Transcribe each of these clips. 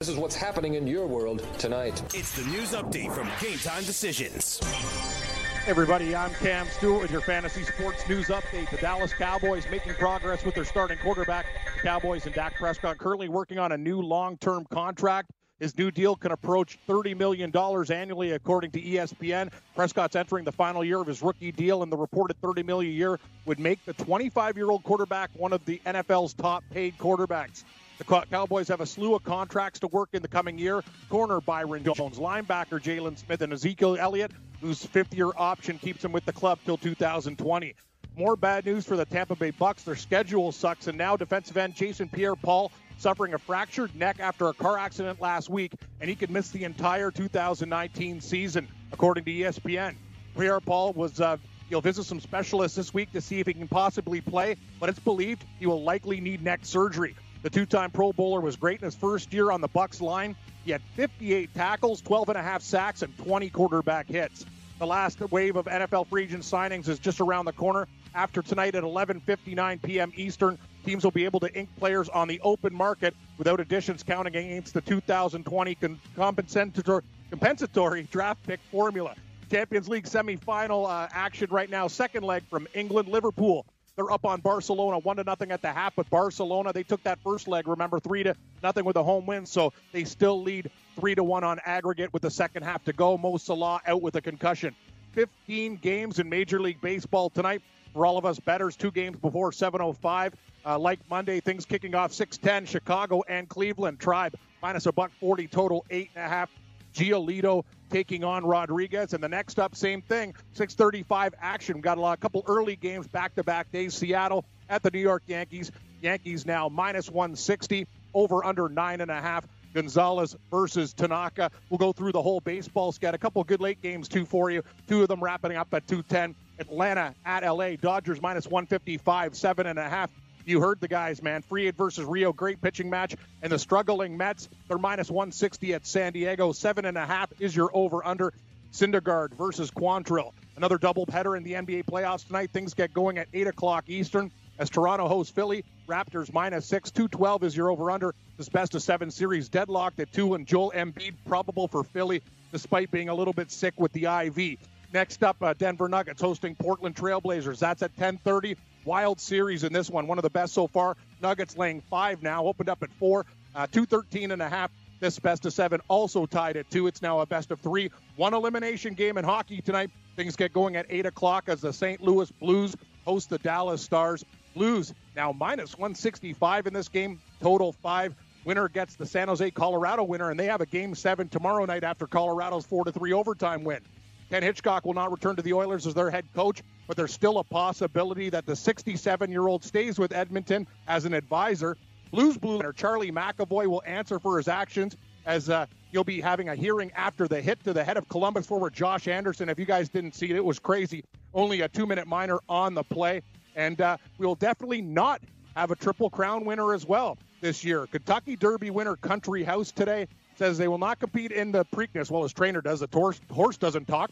This is what's happening in your world tonight. It's the news update from Game Time Decisions. Hey everybody, I'm Cam Stewart with your fantasy sports news update. The Dallas Cowboys making progress with their starting quarterback. The Cowboys and Dak Prescott currently working on a new long-term contract. His new deal can approach $30 million annually, according to ESPN. Prescott's entering the final year of his rookie deal, and the reported 30 million a year would make the 25-year-old quarterback one of the NFL's top-paid quarterbacks. The Cowboys have a slew of contracts to work in the coming year. Corner Byron Jones, linebacker Jaylon Smith, and Ezekiel Elliott, whose fifth-year option keeps him with the club till 2020. More bad news for the Tampa Bay Bucks. Their schedule sucks, and now defensive end Jason Pierre-Paul suffering a fractured neck after a car accident last week, and he could miss the entire 2019 season, according to ESPN. Pierre-Paul was. Uh, He'll visit some specialists this week to see if he can possibly play, but it's believed he will likely need neck surgery. The two-time Pro Bowler was great in his first year on the Bucks line. He had 58 tackles, 12 and a half sacks, and 20 quarterback hits. The last wave of NFL free agent signings is just around the corner. After tonight at 11:59 p.m. Eastern, teams will be able to ink players on the open market without additions counting against the 2020 compensatory, compensatory draft pick formula. Champions League semifinal uh, action right now. Second leg from England, Liverpool they're up on Barcelona one to nothing at the half, but Barcelona they took that first leg. Remember three to nothing with a home win, so they still lead three to one on aggregate with the second half to go. Mo Salah out with a concussion. 15 games in Major League Baseball tonight for all of us betters. Two games before 7:05. Uh, like Monday, things kicking off 6:10. Chicago and Cleveland. Tribe minus a buck 40 total eight and a half. Giolito taking on Rodriguez. And the next up, same thing, 635 action. We Got a, lot, a couple early games back-to-back days. Seattle at the New York Yankees. Yankees now minus 160, over under nine and a half. Gonzales versus Tanaka. We'll go through the whole baseball scat. A couple good late games too for you. Two of them wrapping up at 210. Atlanta at LA. Dodgers minus 155, seven and a half. You heard the guys, man. Fried versus Ryu, great pitching match. And the struggling Mets, they're minus 160 at San Diego. Seven and a half is your over under. Syndergaard versus Quantrill. Another double header in the NBA playoffs tonight. Things get going at 8 o'clock Eastern as Toronto hosts Philly. Raptors minus 6. 212 is your over under. This best of seven series deadlocked at 2, and Joel Embiid probable for Philly despite being a little bit sick with the IV. Next up, uh, Denver Nuggets hosting Portland Trailblazers. That's at 10:30. Wild series in this one, one of the best so far. Nuggets laying five now, opened up at four, uh, 213 and a half. This best of seven also tied at two. It's now a best of three. One elimination game in hockey tonight. Things get going at 8 o'clock as the St. Louis Blues host the Dallas Stars. Blues now minus 165 in this game, total five. Winner gets the San Jose Colorado winner, and they have a game seven tomorrow night after Colorado's 4 to 3 overtime win. Ken Hitchcock will not return to the Oilers as their head coach, but there's still a possibility that the 67 year old stays with Edmonton as an advisor. Blues Blue or Charlie McAvoy will answer for his actions as uh, you'll be having a hearing after the hit to the head of Columbus forward Josh Anderson. If you guys didn't see it, it was crazy. Only a two minute minor on the play. And uh, we'll definitely not have a Triple Crown winner as well this year. Kentucky Derby winner Country House today says they will not compete in the Preakness. Well, his trainer does. The horse, horse doesn't talk.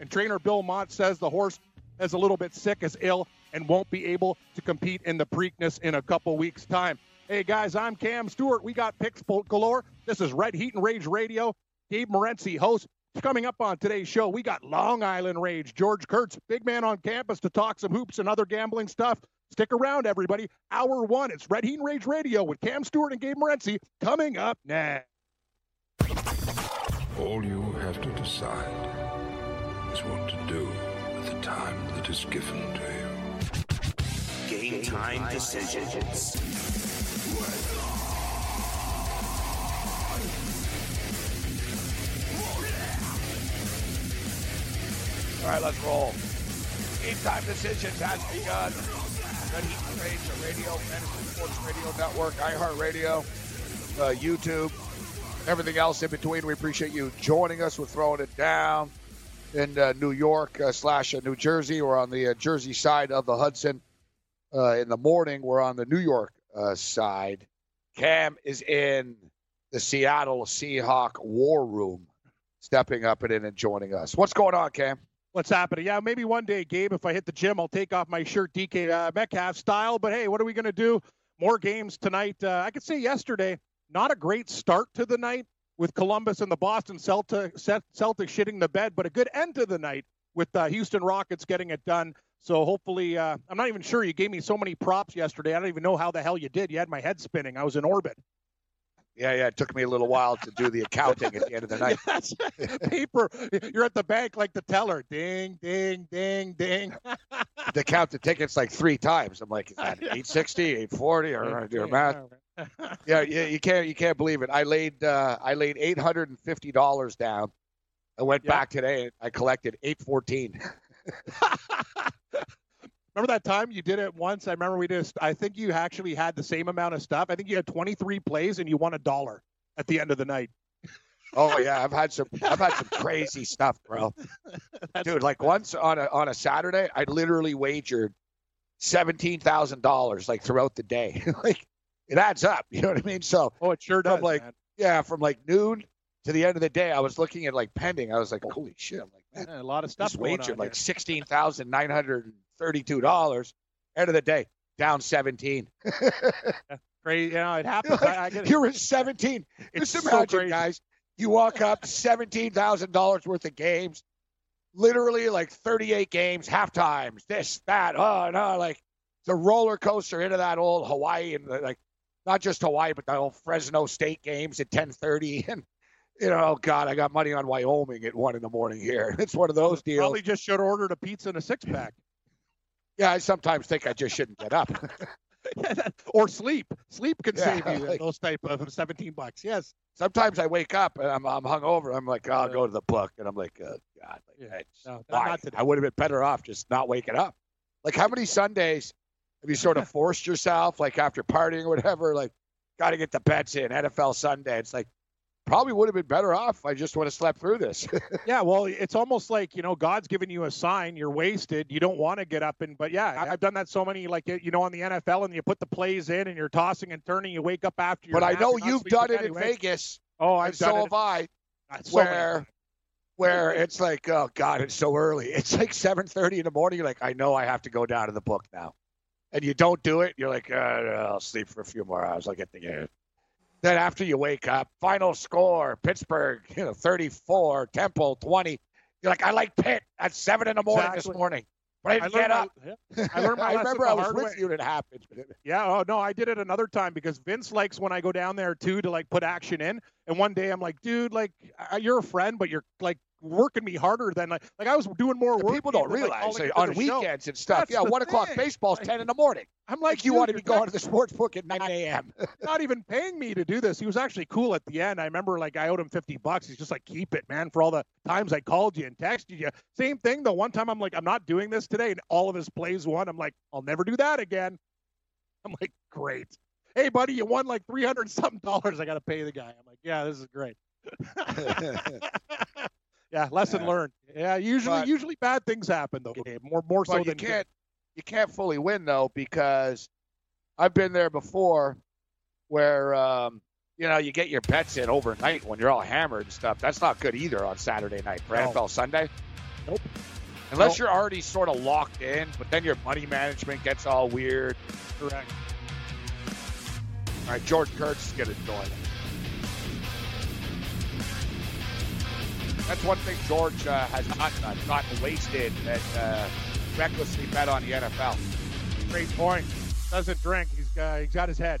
And trainer Bill Mott says the horse is a little bit sick, is ill, and won't be able to compete in the Preakness in a couple weeks' time. Hey, guys, I'm Cam Stewart. We got picks galore. This is Red Heat and Rage Radio. Gabe Morency, host. Coming up on today's show, we got Long Island Rage. George Kurtz, big man on campus to talk some hoops and other gambling stuff. Stick around, everybody. Hour one, it's Red Heat and Rage Radio with Cam Stewart and Gabe Morency coming up next. All you have to decide is what to do with the time that is given to you. Game time decisions. All right, let's roll. Game time decisions has begun. Red Heat Rage, the radio, Fantasy Sports Radio Network, iHeartRadio, uh, YouTube everything else in between. We appreciate you joining us. We're throwing it down in uh, New York uh, slash uh, New Jersey. We're on the uh, Jersey side of the Hudson. Uh, in the morning, we're on the New York uh, side. Cam is in the Seattle Seahawk war room, stepping up and in and joining us. What's going on, Cam? What's happening? Yeah, maybe one day, Gabe, if I hit the gym, I'll take off my shirt DK Metcalf style. But hey, what are we going to do? More games tonight. I could say yesterday not a great start to the night with Columbus and the Boston Celtics, Celtics shitting the bed, but a good end to the night with the Houston Rockets getting it done. So hopefully, uh, I'm not even sure. You gave me so many props yesterday. I don't even know how the hell you did. You had my head spinning. I was in orbit. Yeah, yeah. It took me a little while to do the accounting at the end of the night. Yes. Paper. You're at the bank like the teller. Ding, ding, ding, ding. to count the tickets like three times. I'm like, is that 860, 840, or do your math? Yeah, yeah, you can't you can't believe it. I laid uh, I laid eight hundred and fifty dollars down. I went yeah. back today. and I collected eight fourteen. Remember that time you did it once? I remember we just. I think you actually had the same amount of stuff. I think you had 23 plays and you won a dollar at the end of the night. Oh yeah, I've had some. I've had some crazy stuff, bro. Dude, like once on a on a Saturday, I literally wagered seventeen thousand dollars like throughout the day. like it adds up. You know what I mean? So oh, it sure does. From like man. yeah, from like noon to the end of the day, I was looking at like pending. I was like, holy shit! I'm like, man, yeah, a lot of stuff. Wagered like sixteen thousand nine hundred thirty-two dollars. End of the day, down seventeen. Crazy, you know, it happens. You're, like, I, I get it. You're at seventeen. It's Just imagine, so guys. You walk up, seventeen thousand dollars worth of games, literally like thirty-eight games, half times, this, that, uh, oh no, uh, like the roller coaster into that old Hawaii and like not just Hawaii, but the old Fresno State games at ten thirty and you know, oh God, I got money on Wyoming at one in the morning here. It's one of those deals. Probably just should have ordered a pizza and a six pack. Yeah, I sometimes think I just shouldn't get up. or sleep. Sleep can yeah, save you like, those type of 17 bucks. Yes. Sometimes I wake up and I'm I'm hungover. I'm like, oh, I'll go to the book, and I'm like, oh, God, like, yeah. no? I would have been better off just not waking up. Like, how many Sundays have you sort of forced yourself, like after partying or whatever, like, got to get the bets in NFL Sunday? It's like, probably would have been better off. I just would have slept through this. yeah, well, it's almost like you know God's giving you a sign. You're wasted. You don't want to get up and. But yeah, I've done that so many like you know on the NFL, and you put the plays in, and you're tossing and turning. You wake up after. But I know you've done it anyway. in Vegas. Oh, I've so it. have I. Ah, where. where it's like, oh God, it's so early. It's like 7:30 in the morning. You're like, I know I have to go down to the book now, and you don't do it. You're like, uh, I'll sleep for a few more hours. I'll get the game. Then after you wake up, final score, Pittsburgh, you know, 34, Temple 20. You're like, I like Pitt at seven in the morning exactly. this morning. But I didn't I get up. My, I learned my I remember I was with way. you when it happened. Yeah. Oh no, I did it another time because Vince likes when I go down there too to like put action in. And one day I'm like, dude, like you're a friend, but you're like working me harder than like like I was doing more work. People don't realize like, on weekends show. and stuff. That's yeah, one o'clock baseball's ten in the morning. I'm like, like you want to be going to the sports book at nine a.m. not even paying me to do this. He was actually cool at the end. I remember like I owed him fifty bucks. He's just like, keep it, man, for all the times I called you and texted you. Same thing. The one time I'm like, I'm not doing this today, and all of his plays won. I'm like, I'll never do that again. I'm like, great. Hey, buddy, you won like three hundred something dollars. I got to pay the guy. I'm like, yeah, this is great. Yeah, lesson yeah. learned. Yeah, usually but, usually bad things happen though. More more so you than can't you can't fully win though because I've been there before where um, you know you get your bets in overnight when you're all hammered and stuff. That's not good either on Saturday night for no. NFL Sunday. Nope. Unless nope. you're already sort of locked in, but then your money management gets all weird. Correct. All right, George Kurtz is going to join us. That's one thing George uh, has not done, gotten wasted and uh, recklessly bet on the NFL. Great point. Doesn't drink. He's, uh, he's got his head.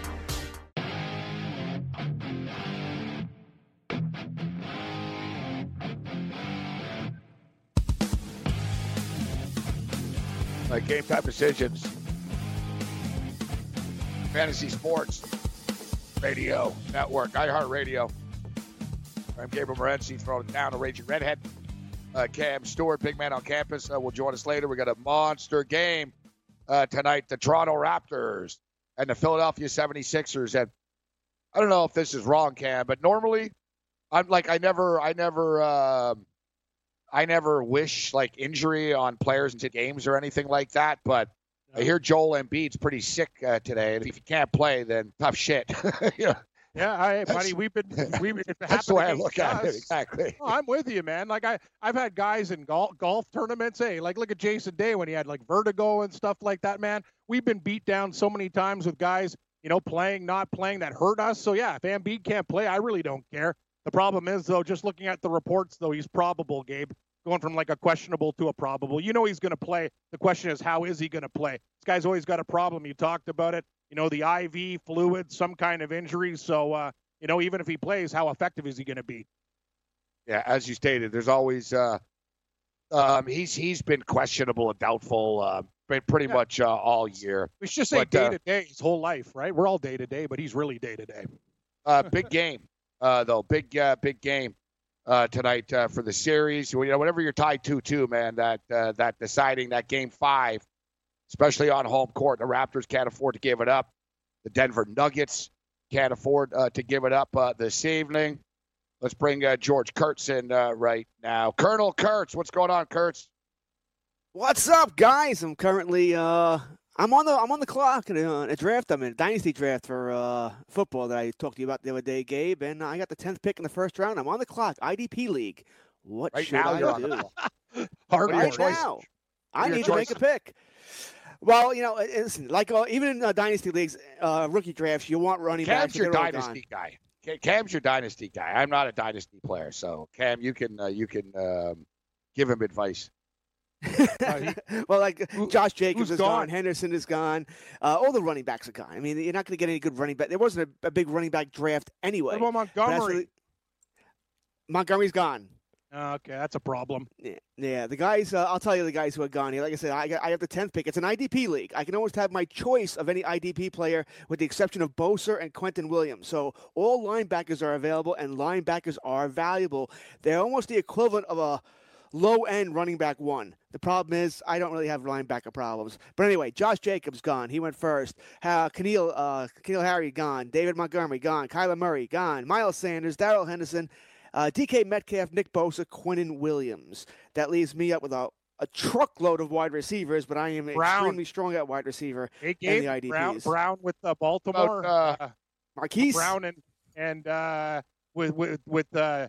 Game Time Decisions, Fantasy Sports Radio Network, iHeartRadio. I'm Gabriel throwing it down to Raging Redhead. Uh, Cam Stewart, big man on campus, uh, will join us later. We got a monster game uh, tonight. The Toronto Raptors and the Philadelphia 76ers. And I don't know if this is wrong, Cam, but normally, I'm like I never, I never, um I never wish like injury on players into games or anything like that. But I hear Joel Embiid's pretty sick uh, today, and if he can't play, then tough shit. yeah, Yeah, I, buddy, we've been we if it that's the way I look at it. Exactly. Oh, I'm with you, man. Like I, I've had guys in golf golf tournaments. Hey, like look at Jason Day when he had like vertigo and stuff like that. Man, we've been beat down so many times with guys, you know, playing, not playing that hurt us. So yeah, if Embiid can't play, I really don't care. The problem is though, just looking at the reports, though, he's probable. Gabe going from like a questionable to a probable. You know he's going to play. The question is, how is he going to play? This guy's always got a problem. You talked about it. You know, the IV fluid, some kind of injury. So, uh, you know, even if he plays, how effective is he going to be? Yeah, as you stated, there's always uh, um, he's he's been questionable and doubtful, uh, been pretty Yeah. much uh, all year. We should just say day to day his whole life, right? We're all day to day, but he's really day to day. Uh, big game, uh, though. Big, uh, big game uh, tonight uh, for the series. You know, whenever you're tied two-two, man, that uh, that deciding that game five, especially on home court, the Raptors can't afford to give it up. The Denver Nuggets can't afford uh, to give it up uh, this evening. Let's bring uh, George Kurtz in uh, right now. Colonel Kurtz, what's going on, Kurtz? What's up, guys? I'm currently uh I'm on the I'm on the clock in a, a draft. I'm in a dynasty draft for uh football that I talked to you about the other day, Gabe, and I got the tenth pick in the first round. I'm on the clock, IDP league. What Right should now, I you're on do? the. Hard your right now, I your need to make a pick. Well, you know, uh, listen, like uh, even in uh, dynasty leagues, uh, rookie drafts, you want running backs. Cam's your they're all dynasty guy. Cam's your dynasty guy. I'm not a dynasty player, so Cam, you can uh, you can um, give him advice. well, like Who- Josh Jacobs is gone? gone? Henderson is gone, uh, all the running backs are gone. I mean, you're not going to get any good running back. There wasn't a, a big running back draft anyway. What about Montgomery? really- Montgomery's gone. Okay, that's a problem. Yeah, yeah. The guys, uh, I'll tell you the guys who are gone here. Like I said, I, I have the tenth pick. It's an IDP league. I can always have my choice of any IDP player, with the exception of Bosa and Quinnen Williams. So all linebackers are available, and linebackers are valuable. They're almost the equivalent of a low end running back one. The problem is I don't really have linebacker problems. But anyway, Josh Jacobs gone. He went first. Uh, N'Keal, uh, N'Keal Harry gone. David Montgomery gone. Kyler Murray gone. Miles Sanders, Darrell Henderson, uh, DK Metcalf, Nick Bosa, Quinnen Williams. That leaves me up with a, a truckload of wide receivers, but I am Brown. extremely strong at wide receiver. Hey, And the IDPs. Brown Brown with uh, Baltimore. About, uh, uh, Marquise. Brown and and uh, with with with uh,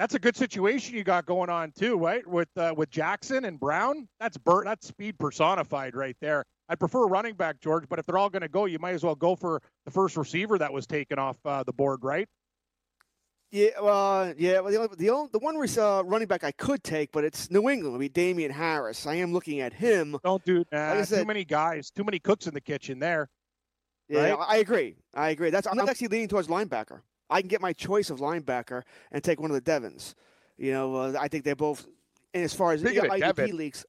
that's a good situation you got going on too, right? With uh, with Jackson and Brown, that's Bert, that's speed personified right there. I'd prefer running back George, but if they're all going to go, you might as well go for the first receiver that was taken off uh, the board, right? Yeah, uh, yeah. Well, the only, the, only, the one uh, running back I could take, but it's New England. Would be Damien Harris. I am looking at him. Don't do nah, I too many guys, too many cooks in the kitchen there. Yeah, Right? I agree. I agree. That's I'm actually leaning towards linebacker. I can get my choice of linebacker and take one of the Devons. You know, uh, I think they're both. And as far as Speaking yeah, of IDP Devin- leagues,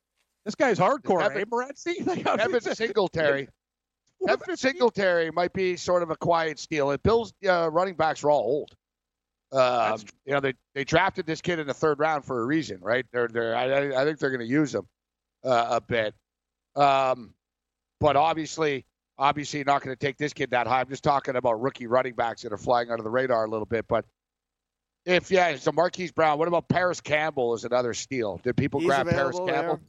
This guy's hardcore, Evan- eh, Morency? Like, I mean, Devin Singletary. Devin Singletary might be sort of a quiet steal. And Bill's uh, running backs are all old. Um, you know, they, they drafted this kid in the third round for a reason, right? They're they're I, I- I think they're going to use him uh, a bit. Um, but obviously, obviously not going to take this kid that high. I'm just talking about rookie running backs that are flying under the radar a little bit. But if yeah, so Marquise Brown. What about Parris Campbell? Is another steal? Did people he's grab Parris available Campbell? there.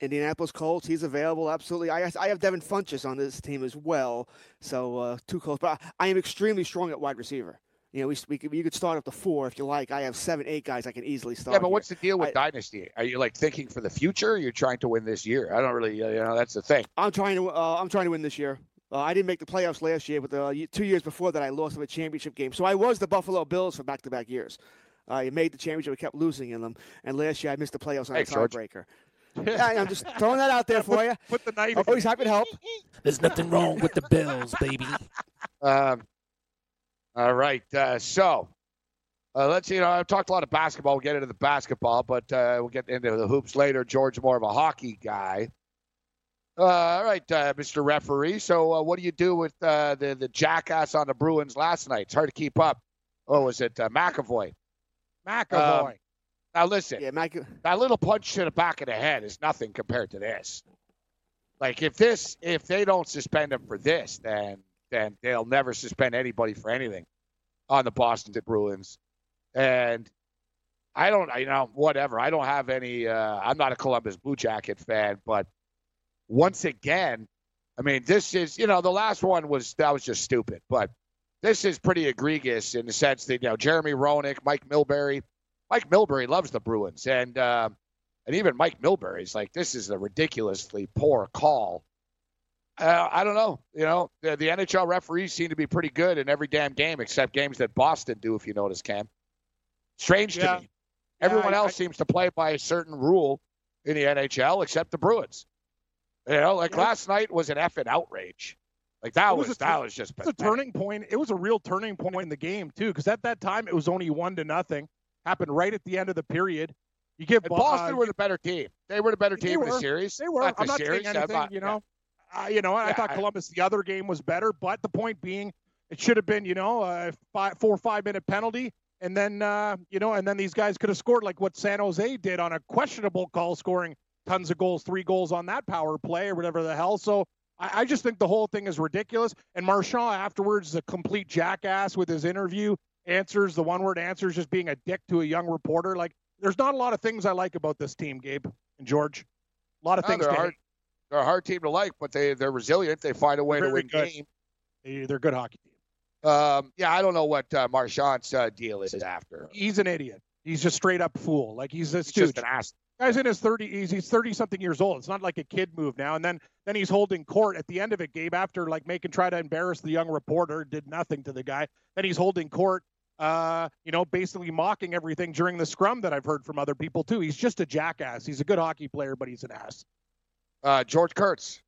Indianapolis Colts, he's available. Absolutely. I I have Devin Funchess on this team as well. So uh, two Colts, but I am extremely strong at wide receiver. You know, we, we could, you could start up to four if you like. I have seven, eight guys I can easily start. Yeah, but here. what's the deal with I- dynasty? Are you like thinking for the future? Or you're trying to win this year. I don't really, uh, you know, that's the thing. I'm trying to. Uh, I'm trying to win this year. Uh, I didn't make the playoffs last year, but uh, two years before that, I lost in a championship game. So I was the Buffalo Bills for back-to-back years. I made the championship, I kept losing in them, and last year I missed the playoffs on Hey, a George. tiebreaker. yeah, I'm just throwing that out there for you. Put the knife. I'm always happy to help. There's nothing wrong with the Bills, baby. Um, all right. Uh, so uh, let's, you know, I've talked a lot of basketball. We'll get into the basketball, but uh, we'll get into the hoops later. George, more of a hockey guy. Uh, all right, uh, Mr. Referee. So, uh, what do you do with uh, the the jackass on the Bruins last night? It's hard to keep up. Oh, was it uh, McAvoy? McAvoy. Um, Now, listen. Yeah, Mac. that little punch to the back of the head is nothing compared to this. Like if this, if they don't suspend him for this, then then they'll never suspend anybody for anything. on the Boston to Bruins, and I don't, you know, whatever. I don't have any. Uh, I'm not a Columbus Blue Jacket fan, but once again, I mean, this is, you know, the last one was that was just stupid, but this is pretty egregious in the sense that you know Jeremy Roenick, Mike Milbury, Mike Milbury loves the Bruins, and uh, and even Mike Milbury's like, this is a ridiculously poor call. Uh, I don't know. You know, the, the NHL referees seem to be pretty good in every damn game except games that Boston do, if you notice, Cam. Strange Yeah. to me. Everyone I- else I- seems to play by a certain rule in the NHL except the Bruins. You know, like Yeah. last night was an effing outrage. Like that was, was that was just It's a turning point. It was a real turning point in the game too, because at that time it was only one to nothing. Happened right at the end of the period. You give And Boston uh, were the better team. They were the better team in the series. They were. Not I'm not series. saying anything. not- you know, uh, you know, I Yeah, thought I- Columbus the other game was better, but the point being, it should have been you know a five, four or five minute penalty, and then uh, you know, and then these guys could have scored like what San Jose did on a questionable call, scoring tons of goals, three goals on that power play or whatever the hell. So. I I just think the whole thing is ridiculous. And Marchand afterwards is a complete jackass with his interview answers, the one word answers, just being a dick to a young reporter. Like, there's not a lot of things I like about this team, Gabe and George. A lot of No, things hate. They're a hard team to like, but they they're resilient. They find a way to win good. games. They- They're a good hockey team. Um, yeah, I don't know what uh, Marchand's uh, deal is after. He's an idiot. He's just straight up fool. Like he's a He's just an ass. Guy's in his 30. He's, he's 30 something years old. It's not like a kid move now. And then then he's holding court at the end of it, Gabe. After like making try to embarrass the young reporter, did nothing to the guy. Then he's holding court. Uh, you know, basically mocking everything during the scrum that I've heard from other people too. He's just a jackass. He's a good hockey player, but he's an ass. Uh, George Kurtz.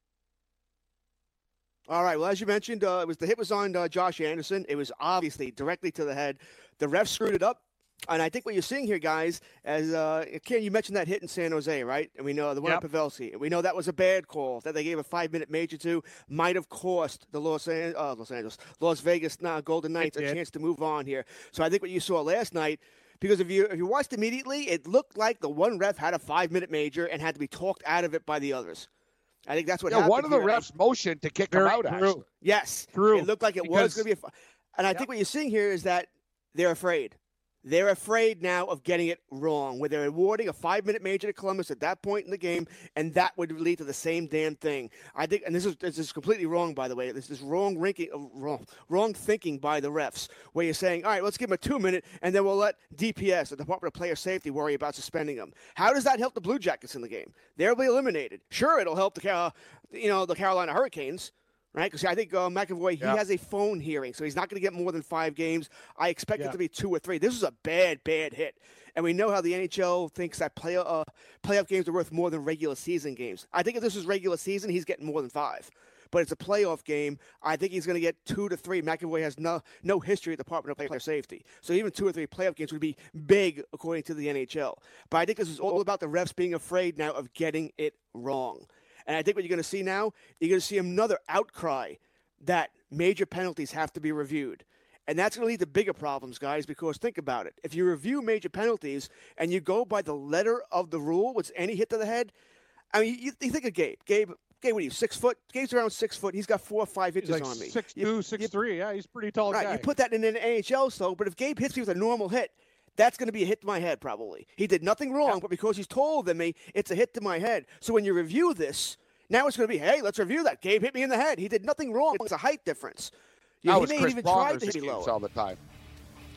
All right. Well, as you mentioned, uh, it was the hit was on uh, Josh Anderson. It was obviously directly to the head. The ref screwed it up. And I think what you're seeing here, guys, as uh, Ken, you mentioned that hit in San Jose, right? And we know the one Yep. at Pavelski. We know that was a bad call that they gave a five-minute major to. Might have cost the Los, An- uh, Los Angeles, Las Vegas uh, Golden Knights a chance to move on here. So I think what you saw last night, because if you if you watched immediately, it looked like the one ref had a five-minute major and had to be talked out of it by the others. I think that's what Yeah, happened. one of the here. refs motioned to kick him out. true. Actually, Yes, True. It looked like it was going to be a. And I think what you're seeing here is that they're afraid. They're afraid now of getting it wrong, where they're awarding a five-minute major to Columbus at that point in the game, and that would lead to the same damn thing. I think, and this is this is completely wrong, by the way. This is wrong ranking, uh, wrong, wrong thinking by the refs, where you're saying, all right, let's give him a two-minute, and then we'll let DPS, the Department of Player Safety, worry about suspending him. How does that help the Blue Jackets in the game? They'll be eliminated. Sure, it'll help the, Car- you know, the Carolina Hurricanes right? Because I think uh, McAvoy he Yeah. has a phone hearing, so he's not going to get more than five games. I expect Yeah. it to be two or three. This is a bad, bad hit, and we know how the NHL thinks that play uh, playoff games are worth more than regular season games. I think if this was regular season, he's getting more than five. But it's a playoff game. I think he's going to get two to three. McAvoy has no no history at the Department of Player Safety, so even two or three playoff games would be big according to the NHL. But I think this is all about the refs being afraid now of getting it wrong. And I think what you're going to see now, you're going to see another outcry that major penalties have to be reviewed. And that's going to lead to bigger problems, guys, because think about it. If you review major penalties and you go by the letter of the rule, what's any hit to the head, I mean, you, you think of Gabe. Gabe, Gabe, what are you, six foot? Gabe's around six foot. He's got four or five He's inches like on me. six You- two, six you- three. Yeah, he's a pretty tall Right, guy. you put that in an NHL, so, but if Gabe hits me with a normal hit, that's going to be a hit to my head, probably. He did nothing wrong, but because he's taller than me, it's a hit to my head. So when you review this, now it's going to be, hey, let's review that. Gabe hit me in the head. He did nothing wrong. It's a height difference. You that know, was he may Chris even try to hit me excuse lower. all the time.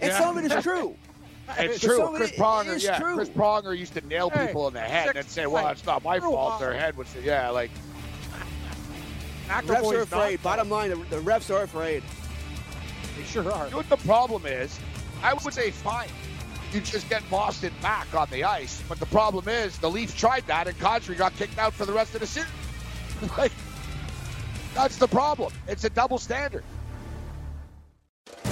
And some of it is true. It's true. some Chris it Pronger, is yeah, true. Chris Pronger used to nail Hey, people in the head and say, "Well, it's not my fault." while. Their head was, yeah, like Refs are afraid. not- Bottom line, the, the refs are afraid. They sure are. You know what the problem is? I would say fine. You just get Boston back on the ice. But the problem is the Leafs tried that and Kadri got kicked out for the rest of the season. like, that's the problem. It's a double standard.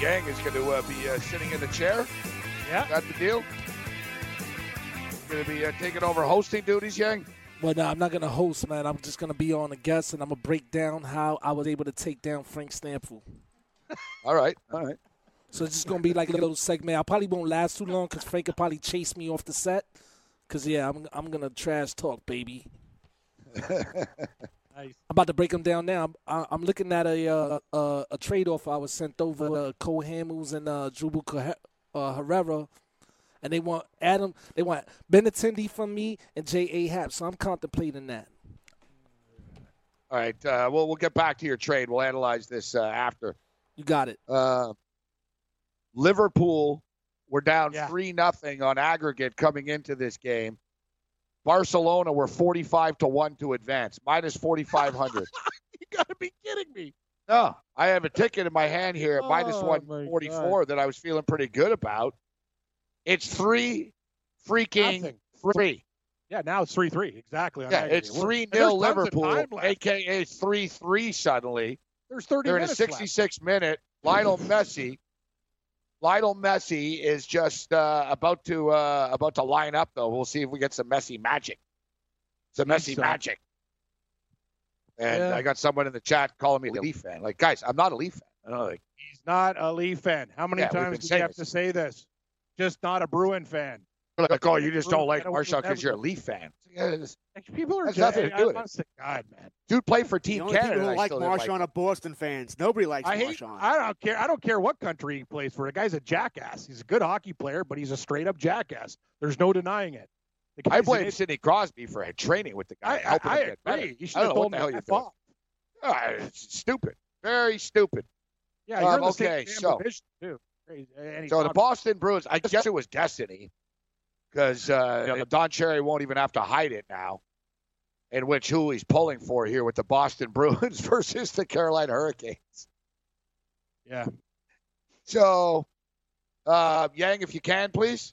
Yang is going to uh, be uh, sitting in the chair. Yeah. Is that the deal? Going to be uh, taking over hosting duties, Yang? Well, no, I'm not gonna host, man. I'm just gonna be on a guest, and I'm gonna break down how I was able to take down Frank Stampfl. All right, all right. So it's just gonna be like a little segment. I probably won't last too long because Frank will probably chase me off the set. Cause yeah, I'm I'm gonna trash talk, baby. Nice. I'm about to break them down now. I'm, I- I'm looking at a uh, a, a trade off I was sent over uh, Cole Hamels and uh, Odubel uh, Herrera, and they want Adam. They want Ben Benintendi from me and J. A. Happ. So I'm contemplating that. All right, uh, we'll, we'll get back to your trade. We'll analyze this uh, after. You got it. Uh, Liverpool were down Yeah. 3 nothing on aggregate coming into this game. Barcelona were 45 to 1 to advance, minus 4,500. You got to be kidding me. No, I have a ticket in my hand here at Oh, 144 that I was feeling pretty good about. It's three freaking Nothing. free. Yeah, now it's 3 3. Exactly. Yeah, aggregate. it's 3 and there's 0 tons of Liverpool, aka 3 3 suddenly. There's 30 They're in a minutes left. 66 minute. Lionel Messi. Lionel Messi is just uh, about to uh, about to line up though. We'll see if we get some Messi magic. Some Messi so. magic. And Yeah. I got someone in the chat calling me a Leaf fan. Like, guys, I'm not a Leaf fan. Know, like, He's not a Leaf fan. How many Yeah, times do you have this. to say this? Just not a Bruin fan. Like, oh, you just don't like Bruin- Marchand because you're a Leaf fan. Yeah, it's- People are just, nothing to I- do with honest to God, man. Dude played for The Team only Canada. people and who like still didn't Marchand are Boston fans. Nobody likes I hate. Marchand. I don't care. I don't care what country he plays for. The guy's a jackass. He's a good hockey player, but he's a straight up jackass. There's no denying it. I blame idiot. Sidney Crosby for training with the guy, I, helping I, I get better. agree. You should I have don't know what told the him hell you're doing. off. Ah, it's stupid. Very stupid. Yeah, you're in the Um, same okay, so- division, too. And So the Boston Bruins, I guess it was destiny, because uh, you know, Don Cherry won't even have to hide it now. In which who he's pulling for here with the Boston Bruins versus the Carolina Hurricanes. Yeah. So, uh, Yang, if you can, please.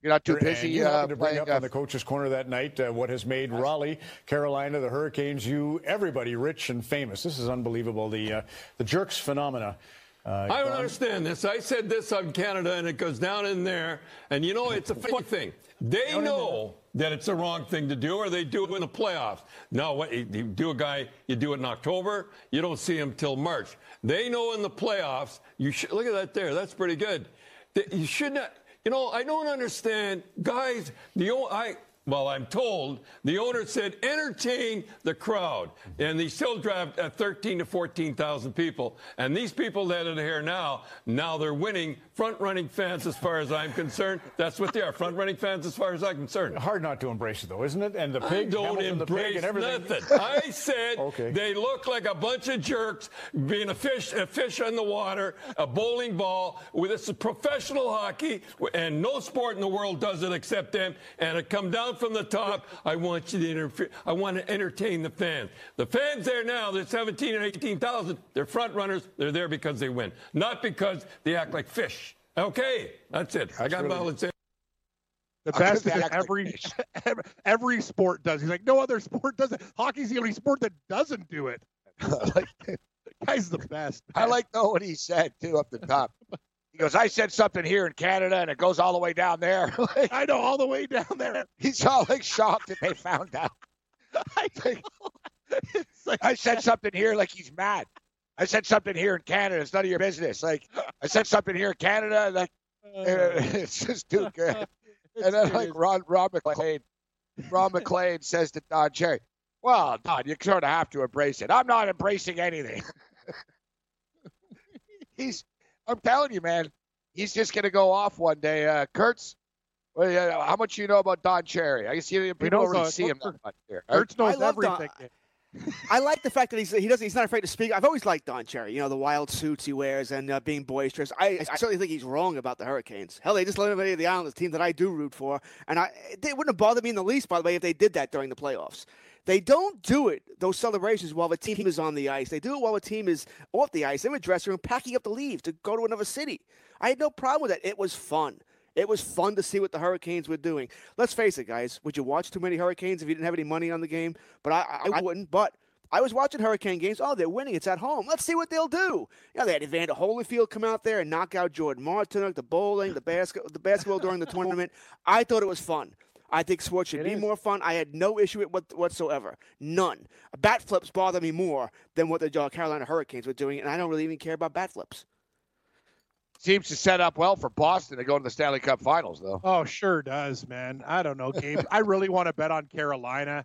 You're not too And busy you uh, to bring playing. up uh, on the coaches' corner that night uh, what has made Raleigh, Carolina, the Hurricanes, you, everybody, rich and famous. This is unbelievable. The uh, the jerks phenomena. Uh, I don't understand this. I said this on Canada, and it goes down in there. And you know, it's a funny thing. They know that it's the wrong thing to do, or they do it in the playoffs. No, what you do a guy, you do it in October, you don't see him till March. They know in the playoffs. You should look at that there. That's pretty good. You should not. You know, I don't understand, guys. The o- I. Well, I'm told the owner said entertain the crowd, and they still drive at uh, 13 to 14,000 people. And these people that are here now, now they're winning front-running fans, as far as I'm concerned. That's what they are, front-running fans, as far as I'm concerned. Hard not to embrace it, though, isn't it? And the pig, I don't Hamilton the pig, and everything. nothing. I said Okay. they look like a bunch of jerks being a fish, a fish in the water, a bowling ball. With this is professional hockey, and no sport in the world does it except them. And it come down from the top. I want you to interfere. I want to entertain the fans. The fans there now, they're 17 and 18,000. They're front runners. They're there because they win, not because they act like fish. Okay, that's it. I got really- my say. The best is that act every, every every sport does. He's like, no other sport does it. Hockey's the only sport that doesn't do it. like, Guy's the best. I like know what he said too up the top. He goes, I said something here in Canada, and it goes all the way down there. Like, I know all the way down there. he's all like shocked that they found out. I think it's like, I said something here, like he's mad. I said something here in Canada. It's none of your business. Like I said something here in Canada. Like it's just too good. And then like Ron Ron MacLean, Ron MacLean says to Don Cherry, "Well, Don, you sort of have to embrace it. I'm not embracing anything." he's, I'm telling you, man, he's just gonna go off one day. Uh, Kurtz, well, yeah, how much you know about Don Cherry? I guess you people know don't really see him that much here. Kurtz knows I love Don- everything. I like the fact that he's he doesn't he's not afraid to speak. I've always liked Don Cherry. You know the wild suits he wears and uh, being boisterous. I, I certainly think he's wrong about the Hurricanes. Hell, they just eliminated the Islanders, team that I do root for, and I it wouldn't have bothered me in the least. By the way, if they did that during the playoffs. They don't do it, those celebrations, while the team is on the ice. They do it while the team is off the ice. In the dressing room packing up the leaves to go to another city. I had no problem with that. It was fun. It was fun to see what the Hurricanes were doing. Let's face it, guys. Would you watch too many Hurricanes if you didn't have any money on the game? But I, I, I wouldn't. But I was watching Hurricane games. Oh, they're winning. It's at home. Let's see what they'll do. You know, they had Evander Holyfield come out there and knock out Jordan Martin, the bowling, the basket, the basketball during the tournament. I thought it was fun. I think sports should It be is. more fun. I had no issue with what whatsoever. None. Bat flips bother me more than what the Carolina Hurricanes were doing, and I don't really even care about bat flips. Seems to set up well for Boston to go to the Stanley Cup Finals, though. Oh, sure does, man. I don't know, Gabe. I really want to bet on Carolina.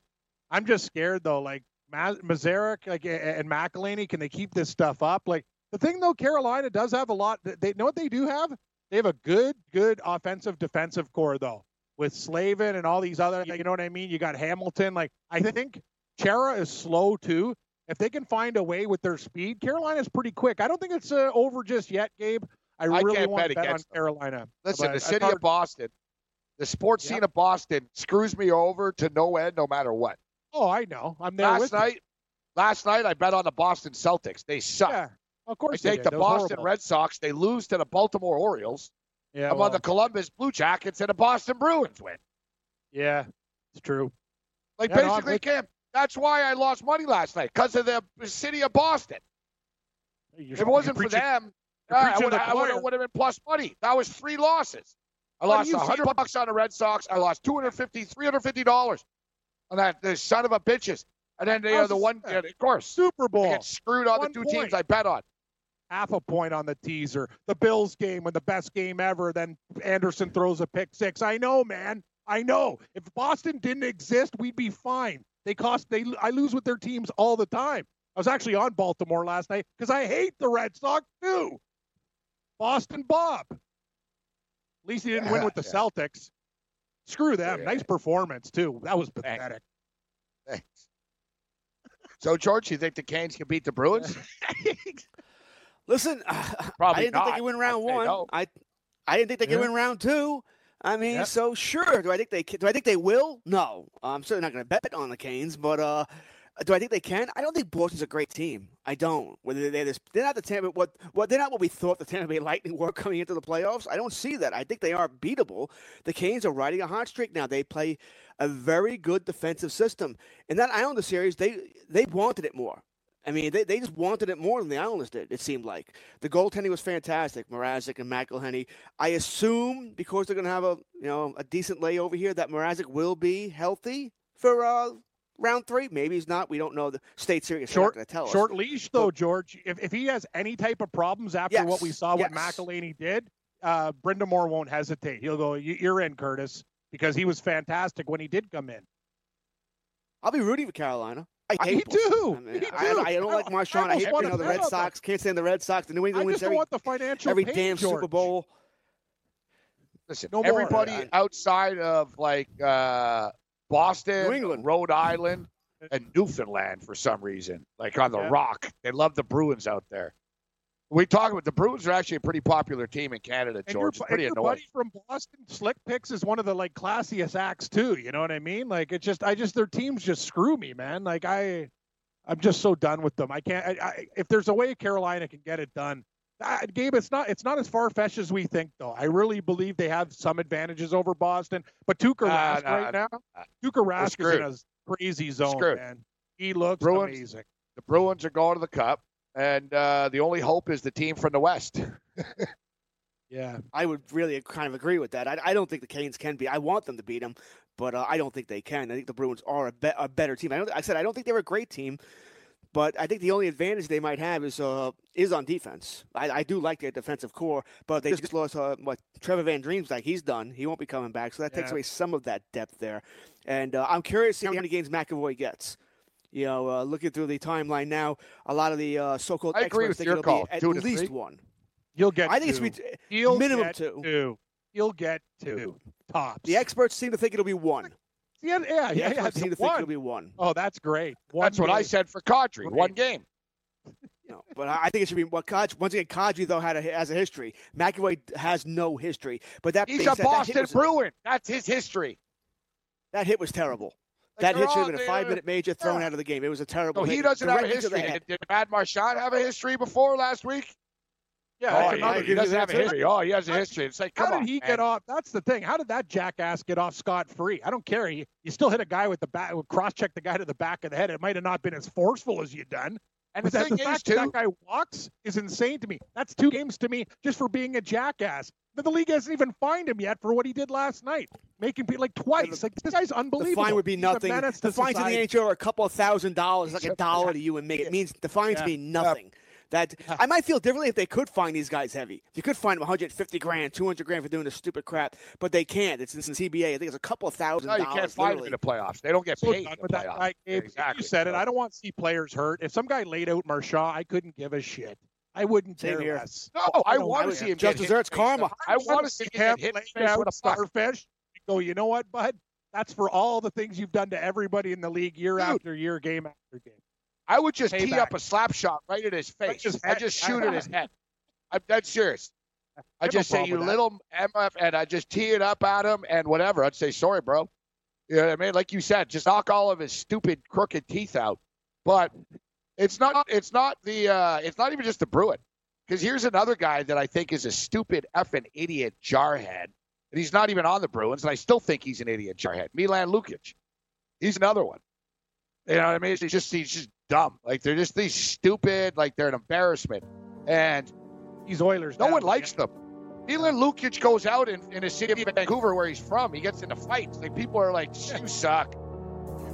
I'm just scared though. Like Ma- Mrazek, like and McElhinney, can they keep this stuff up? Like the thing though, Carolina does have a lot. They know what they do have. They have a good, good offensive defensive core though, with Slavin and all these other. You know what I mean? You got Hamilton. Like I think Chara is slow too. If they can find a way with their speed, Carolina's pretty quick. I don't think it's uh, over just yet, Gabe. I I really can't want to bet bet on them. Carolina. Listen, the city of Boston, the sports Yep. scene of Boston screws me over to no end, no matter what. Oh, I know. I'm there Last with you. night, last night I bet on the Boston Celtics. They suck. Yeah, of I course they take the Boston horrible. Red Sox. They lose to the Baltimore Orioles. Yeah, I'm well, on the Columbus Blue Jackets, and the Boston Bruins win. yeah, it's true. Like Yeah, basically, with- Cam. That's why I lost money last night because of the city of Boston. You're, If it wasn't for them, uh, I would to the choir. have been plus money. That was three losses. I What lost you a 100 bucks on the Red Sox. I lost 250 $350 on that the son of a bitches. And then they are the this one, yeah, of course, Super Bowl, get screwed on One the two point. teams I bet on. half a point on the teaser. The Bills game, when the best game ever, then Anderson throws a pick six. I know, man. I know. If Boston didn't exist, we'd be fine. They cost. They. I lose with their teams all the time. I was actually on Baltimore last night because I hate the Red Sox too. Boston Bob. At least he didn't win with the yeah. Celtics. Screw them. Yeah. Nice performance too. That was pathetic. Thanks. So, George, you think the Canes can beat the Bruins? Listen, Probably I didn't think not. they could win round I'd one. no. I I didn't think they could win round two. I mean, Yep. so sure. Do I think they do? I think they will? No, I'm certainly not going to bet on the Canes. But uh, do I think they can? I don't think Boston's a great team. I don't. Whether they're this, they're not the Tampa. What what they're not what we thought the Tampa Bay Lightning were coming into the playoffs. I don't see that. I think they are beatable. The Canes are riding a hot streak now. They play a very good defensive system, and that Islander series they they wanted it more. I mean, they, they just wanted it more than the Islanders did, it seemed like. The goaltending was fantastic, Mrazek and McElhinney. I assume because they're going to have a you know a decent layover here that Mrazek will be healthy for uh, round three. Maybe he's not. We don't know. The state series is not Short, going to tell us. short leash though, George. If, if he has any type of problems after Yes, what we saw what yes. McElhinney did, uh, Brind'Amour won't hesitate. He'll go, "You- "You're in, Curtis," because he was fantastic when he did come in. I'll be rooting for Carolina. I I- hate me too. I, mean, Me I, too. I, I don't like I Marchand. I, almost hate you know, the Red. Sox. Can't stand the Red Sox. The New England I wins just don't every want the financial every pain, damn George. Super Bowl. Listen, No more. everybody I- outside of like uh, Boston, New England. Rhode Island, and Newfoundland for some reason, like on the Yeah. Rock, they love the Bruins out there. We talk about the Bruins are actually a pretty popular team in Canada, your, George. Pretty your annoying. buddy from Boston, Slick Picks, is one of the like classiest acts too. You know what I mean? Like it's just, I just their teams just screw me, man. Like I, I'm just so done with them. I can't. I, I, if there's a way Carolina can get it done, I, Gabe, it's not. It's not as far fetched as we think, though. I really believe they have some advantages over Boston. But Tuukka Uh, Rask no, right now, uh, Tuukka Rask is in a crazy zone, screwed. man. He looks Bruins- amazing. The Bruins are going to the Cup, and uh, the only hope is the team from the West. Yeah. I would really kind of agree with that. I, I don't think the Canes can be. I want them to beat them, but uh, I don't think they can. I think the Bruins are a, be- a better team. I, don't, I said I don't think they're a great team, but I think the only advantage they might have is uh, is on defense. I, I do like their defensive core, but they just lost uh, what Trevor Van Dream's like. He's done. He won't be coming back, so that takes away some of that depth there. And uh, I'm curious to see how many games McAvoy gets. You know, uh, looking through the timeline now, a lot of the uh, so-called I agree experts with think your it'll call. be at least three? one. You'll get. I think it's two. gonna be minimum two. two. He'll get two tops. The experts seem to think it'll be one. Yeah, yeah, yeah. yeah experts to think one. it'll be one. Oh, that's great. One That's what I said for Kadri. Right. One game. You know, but I I think it should be what Kaj, once again Kadri though had a, has a history. McAvoy has no history. But that He's a that hit Boston was- Bruin. That's his history. That hit was terrible. Like, that hit should have been a five minute major thrown yeah. out of the game. It was a terrible. No, he doesn't have a directly to the history. Did, did Matt Marchand have a history before last week? Yeah, oh, that's he, doesn't have a history. Oh, he has a history. It's like, come How on. did he man. get off? That's the thing. How did that jackass get off scot free? I don't care. You, you still hit a guy with the back, cross check the guy to the back of the head. It might have not been as forceful as you done. And but the that, thing the is, fact too, that, that guy walks is insane to me. That's two games to me just for being a jackass. But the league hasn't even fined him yet for what he did last night, making people like twice. Like this guy's unbelievable. The unbelievable. fine would be nothing. menace The to fines in the. NHL are a couple of thousand dollars, like a dollar to you and me. It means the fines Yeah. mean nothing. That I might feel differently if they could find these guys heavy. If you could find them 150 grand, 200 grand for doing this stupid crap, but they can't. It's in the CBA. I think it's a couple of thousand No, you dollars. can't find him literally. in the playoffs. They don't get So paid done in the that playoffs. guy, Gabe. Exactly. You said it. I don't want to see players hurt. If some guy laid out Marchand, I couldn't give a shit. I wouldn't Same care here. less. No, I don't want to see him Just get hit deserves in the face. karma. I want to see him him hit in face out with a puck. starfish. Go, you know what, bud? That's for all the things you've done to everybody in the league year Dude. after year, game after game. I would just tee up a slap shot right at his face. his I just shoot at his head. I'm dead serious. I just say, you little MF, and I just tee it up at him and whatever. I'd say, sorry, bro. You know what I mean? Like you said, just knock all of his stupid, crooked teeth out. But it's not. It's not the. Uh, it's not even just the Bruin. Because here's another guy that I think is a stupid effing idiot jarhead, and he's not even on the Bruins, and I still think he's an idiot jarhead. Milan Lucic. He's another one. You know what I mean? He's just he's just dumb. Like they're just these stupid. Like they're an embarrassment. And He's Oilers. no now, one likes them. Milan Lucic goes out in, in a city of Vancouver where he's from. He gets into fights. Like people are like, you suck.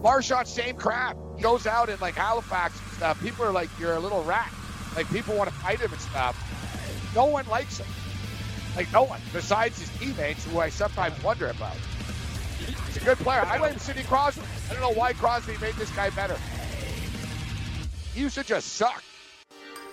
Marchand, same crap. He goes out in like Halifax and stuff. People are like, you're a little rat. Like people want to fight him and stuff. No one likes him. Like no one, besides his teammates, who I sometimes wonder about. He's a good player. I blame Sidney Crosby. I don't know why Crosby made this guy better. To just suck.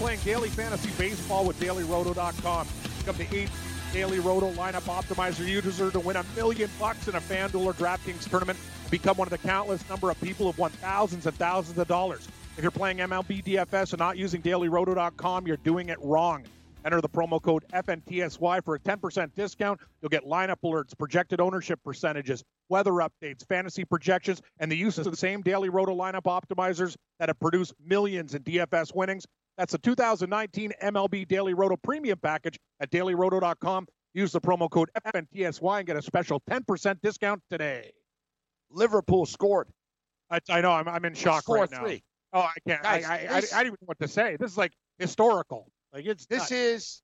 Playing daily fantasy baseball with dailyroto.com. Become the eighth Daily Roto lineup optimizer user to win a million bucks in a FanDuel or DraftKings tournament. Become one of the countless number of people who've won thousands and thousands of dollars. If you're playing MLB DFS and not using dailyroto.com, you're doing it wrong. Enter the promo code FNTSY for a 10% discount. You'll get lineup alerts, projected ownership percentages, weather updates, fantasy projections, and the use of the same Daily Roto lineup optimizers that have produced millions in DFS winnings. That's the 2019 MLB Daily Roto Premium Package at dailyroto.com. Use the promo code FNTSY and get a special 10% discount today. Liverpool scored. I, I know, I'm, I'm in shock Four right now. Oh, I can't. Guys, I, I, I, this- I don't even know what to say. This is like historical. Like it's This nuts. is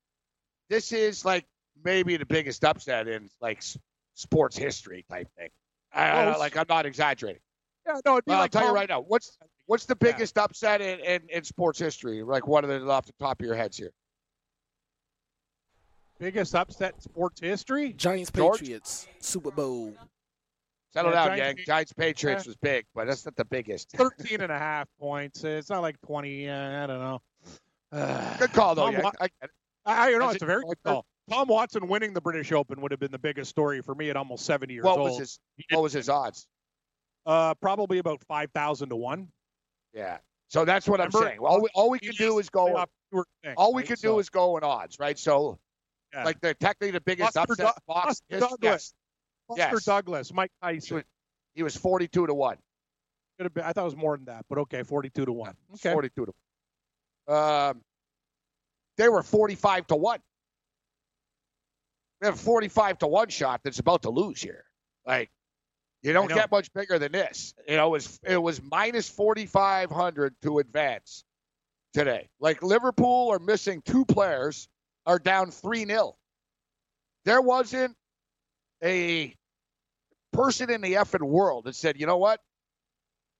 this is like maybe the biggest upset in like sports history type thing. I, I- like I'm not exaggerating. yeah, no, it'd be Well, like I'll tell you right now. What's what's the biggest upset in, in, in sports history? Like one of the off the top of your heads here. biggest upset in sports history. Giants George? Patriots Super Bowl. Settle Yeah, down, Giants- Yang. Giants Patriots Yeah. was big, but that's not the biggest. 13 and a half points. It's not like 20. Uh, I don't know. Uh, Good call though, Tom Yang. Wa- I get it. I, I you know it's a a very good call. Tom Watson winning the British Open would have been the biggest story for me at almost 70 years What old. was his what was his odds? Uh, probably about 5,000 to one. Yeah. So that's what I'm saying. All we, all we can do is go. thing, All we right? can So, do is go in odds, right? So, yeah. like the technically the biggest Buster upset Doug- box. Buster Douglas. yes, Buster yes. Douglas, Mike Tyson. he was 42 to one. Could have been, I thought it was more than that, but okay, 42 to one. Okay. 42 to one. Um, they were 45 to one. We have a 45 to one shot that's about to lose here. Like, you don't get much bigger than this. You know, it was it was minus 4,500 to advance today. Like Liverpool are missing two players, are down three 0 There wasn't a person in the effing world that said, you know what,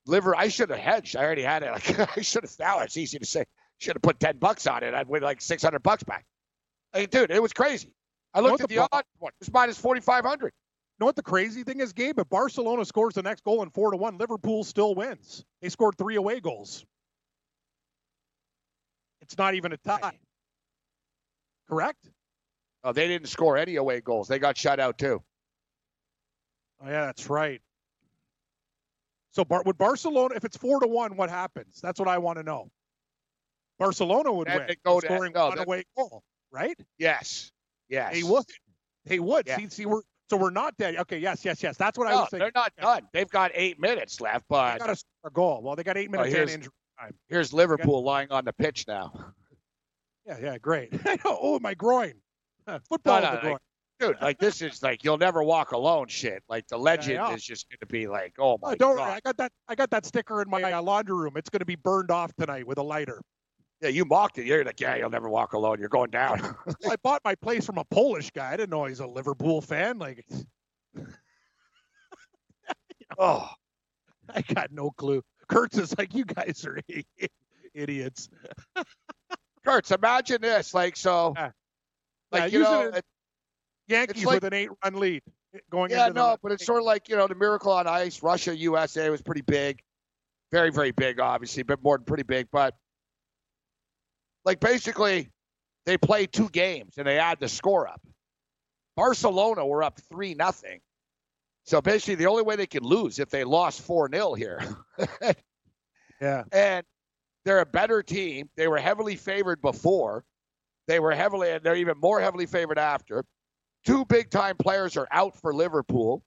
liver, I should have hedged. I already had it. Like I should have. Now it's easy to say. Should have put ten bucks on it. I'd win like six hundred bucks back. Like, dude, it was crazy. I looked at the the odds. What? It's minus forty five hundred. Know what the crazy thing is, Gabe? If Barcelona scores the next goal in four to one, Liverpool still wins. They scored three away goals. It's not even a tie. Correct? Oh, they didn't score any away goals. They got shut out too. Oh yeah, that's right. So Bar- would Barcelona, if it's four to one, what happens? That's what I want to know. Barcelona would win, go to- scoring no, one away goal, right? Yes. Yes. They would. They would. Yeah. See, see, we're so we're not dead. Okay, yes, yes, yes. That's what I was thinking. they're not done. They've got eight minutes left, They but got to a goal. Well, they got eight minutes and here's- injury time. here's Liverpool lying on the pitch now. Yeah, yeah, great. Oh, my groin. Football No, no, the groin. like, dude, like this is like you'll never walk alone shit. Like the legend yeah. is just going to be like, oh my Oh, don't. god. I got that. I got that sticker in my uh, laundry room. It's going to be burned off tonight with a lighter. Yeah, you mocked it. You're like, yeah, you'll never walk alone. You're going down. I bought my place from a Polish guy. I didn't know he's a Liverpool fan. Like, oh, I got no clue. Kurtz is like, you guys are idiots. Kurtz, imagine this. Like so, Yeah. like Yeah, you know, it Yankees like- with an eight-run lead eh, going yeah, into the no, but it's sort of like you know the miracle on ice. Russia, USA was pretty big, very, very big, obviously, but more than pretty big. But like basically, they play two games and they add the score up. Barcelona were up three nothing. So basically, the only way they could lose if they lost four 0 here. yeah. and they're a better team. They were heavily favored before. They were heavily, and they're even more heavily favored after. Two big time players are out for Liverpool,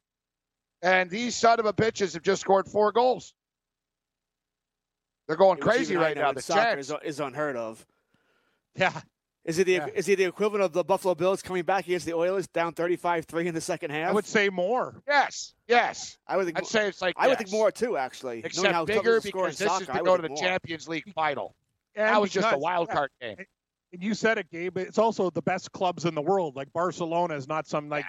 and these son of a bitches have just scored four goals. They're going crazy right now. The soccer chance. is, is unheard of. Yeah. Is it the Yeah. is it the equivalent of the Buffalo Bills coming back against the Oilers down 35-3 in the second half? I would say more. Yes, yes. I would think I'd say it's like I would think more too actually. Except how bigger is to score in because this is to I go to the more. Champions League final. And that was just a because- wild yeah, card game. And you said it, Gabe. It's also the best clubs in the world. Like Barcelona is not some like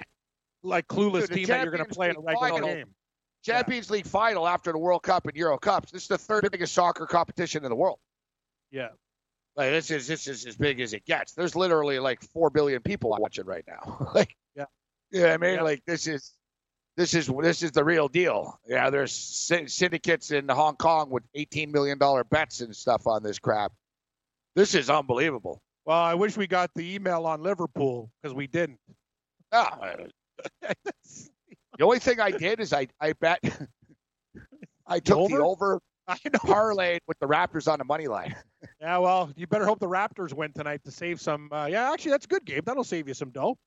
like clueless Dude, the team that you're going to Champions play in a regular final- game. Champions League final after the World Cup and Euro Cups. This is the third biggest soccer competition in the world. Yeah. Like this is this is as big as it gets. There's literally like four billion people watching right now. like, Yeah. yeah, I mean, Yeah. like this is this is this is the real deal. Yeah, there's syndicates in Hong Kong with 18 million dollar bets and stuff on this crap. This is unbelievable. Well, I wish we got the email on Liverpool because we didn't. Ah, the only thing I did is I I bet I took the over? over I know. parlayed with the Raptors on the money line. Yeah, well, you better hope the Raptors win tonight to save some. Uh, yeah, actually, that's a good, Gabe. That'll save you some dough.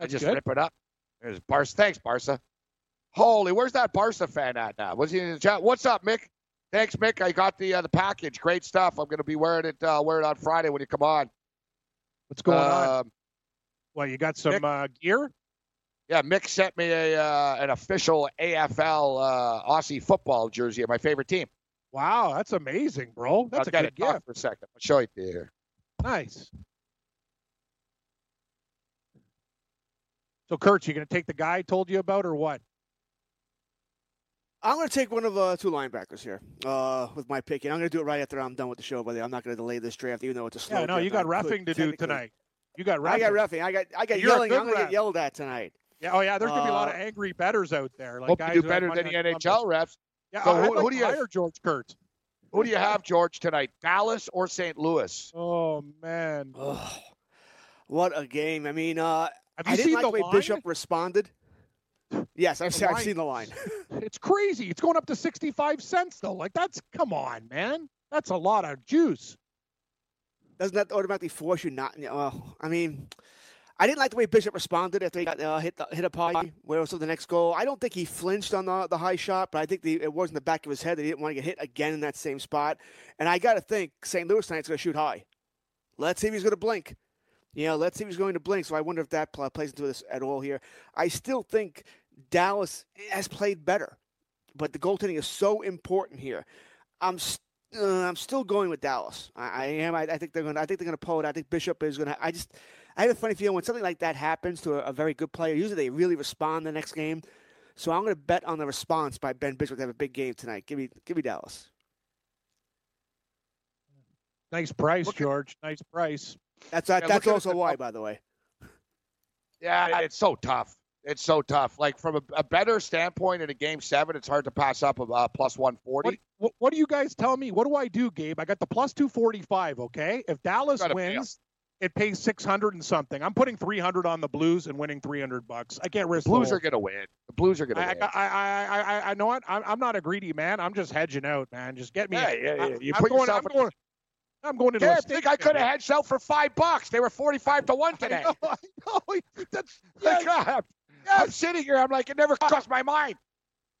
I just good. rip it up. There's Barca. Thanks, Barca. Holy, where's that Barca fan at now? Was he in the chat? What's up, Mick? Thanks, Mick. I got the uh, the package. Great stuff. I'm going to be wearing it. Uh, wear it on Friday when you come on. What's going on? Um, Well, you got some Nick- uh, gear? Yeah, Mick sent me a uh, an official AFL uh, Aussie football jersey of my favorite team. Wow, that's amazing, bro. That's I'll a get good it talk gift. for a second. I'll show it to you here. Nice. So, Kurt, you going to take the guy I told you about or what? I'm going to take one of uh, two linebackers here uh, with my pick, and I'm going to do it right after I'm done with the show. But I'm not going to delay this draft, even though it's a slow. Yeah, no, draft, you got and I could to do tonight. You got I got roughing. I got I got You're yelling. I'm going to ref. get yelled at tonight. Yeah, oh yeah, there's going to be a lot of Uh, angry betters out there. Like Hope guys you do better than the NHL Columbus. refs. Yeah, So who- like who do you- hire George Kurtz? Who do you have, George, tonight? Dallas or St. Louis? Oh man, Ugh, what a game! I mean, uh, have I you didn't seen like the the way line? Bishop responded. Yes, I've, seen, I've seen the line. It's crazy. It's going up to 65 cents though. Like that's come on, man. That's a lot of juice. Doesn't that automatically force you not? Well, I mean, I didn't like the way Bishop responded after he got uh, hit the, hit a pie. Where was the next goal? I don't think he flinched on the, the high shot, but I think the, it was in the back of his head that he didn't want to get hit again in that same spot. And I got to think St. Louis tonight's going to shoot high. Let's see if he's going to blink. You know, let's see if he's going to blink. So I wonder if that pl- plays into this at all here. I still think Dallas has played better, but the goaltending is so important here. I'm uh, I'm still going with Dallas. I, I am. I, I think they're going. I think they're going to pull it. I think Bishop is going to. I just. I have a funny feeling when something like that happens to a, a very good player. Usually they really respond the next game. So I'm going to bet on the response by Ben Bishop to have a big game tonight. Give me, give me Dallas. Nice price, Look at- George. Nice price. That's that, Yeah, that's also why, by the way. Yeah, it's so tough. It's so tough. Like from a, a better standpoint in a game seven, it's hard to pass up a uh, plus one What, what, what do you guys tell me? What do I do, Gabe? I got the plus 245, okay? If Dallas wins, it pays 600 and something. I'm putting 300 on the Blues and winning 300 bucks. I can't risk the Blues whole- are gonna win. The Blues are gonna I, win. I, I, I, I, I know what? I'm, I'm not a greedy man. I'm just hedging out, man. Just get me. Yeah, yeah, yeah. I, You I'm put going, yourself I'm in- going, I'm going into Yeah, a I think I could have hedged out for five bucks. They were forty-five to one I today. know, I know. That's, Like, God, I'm sitting here. I'm like, it never crossed my mind.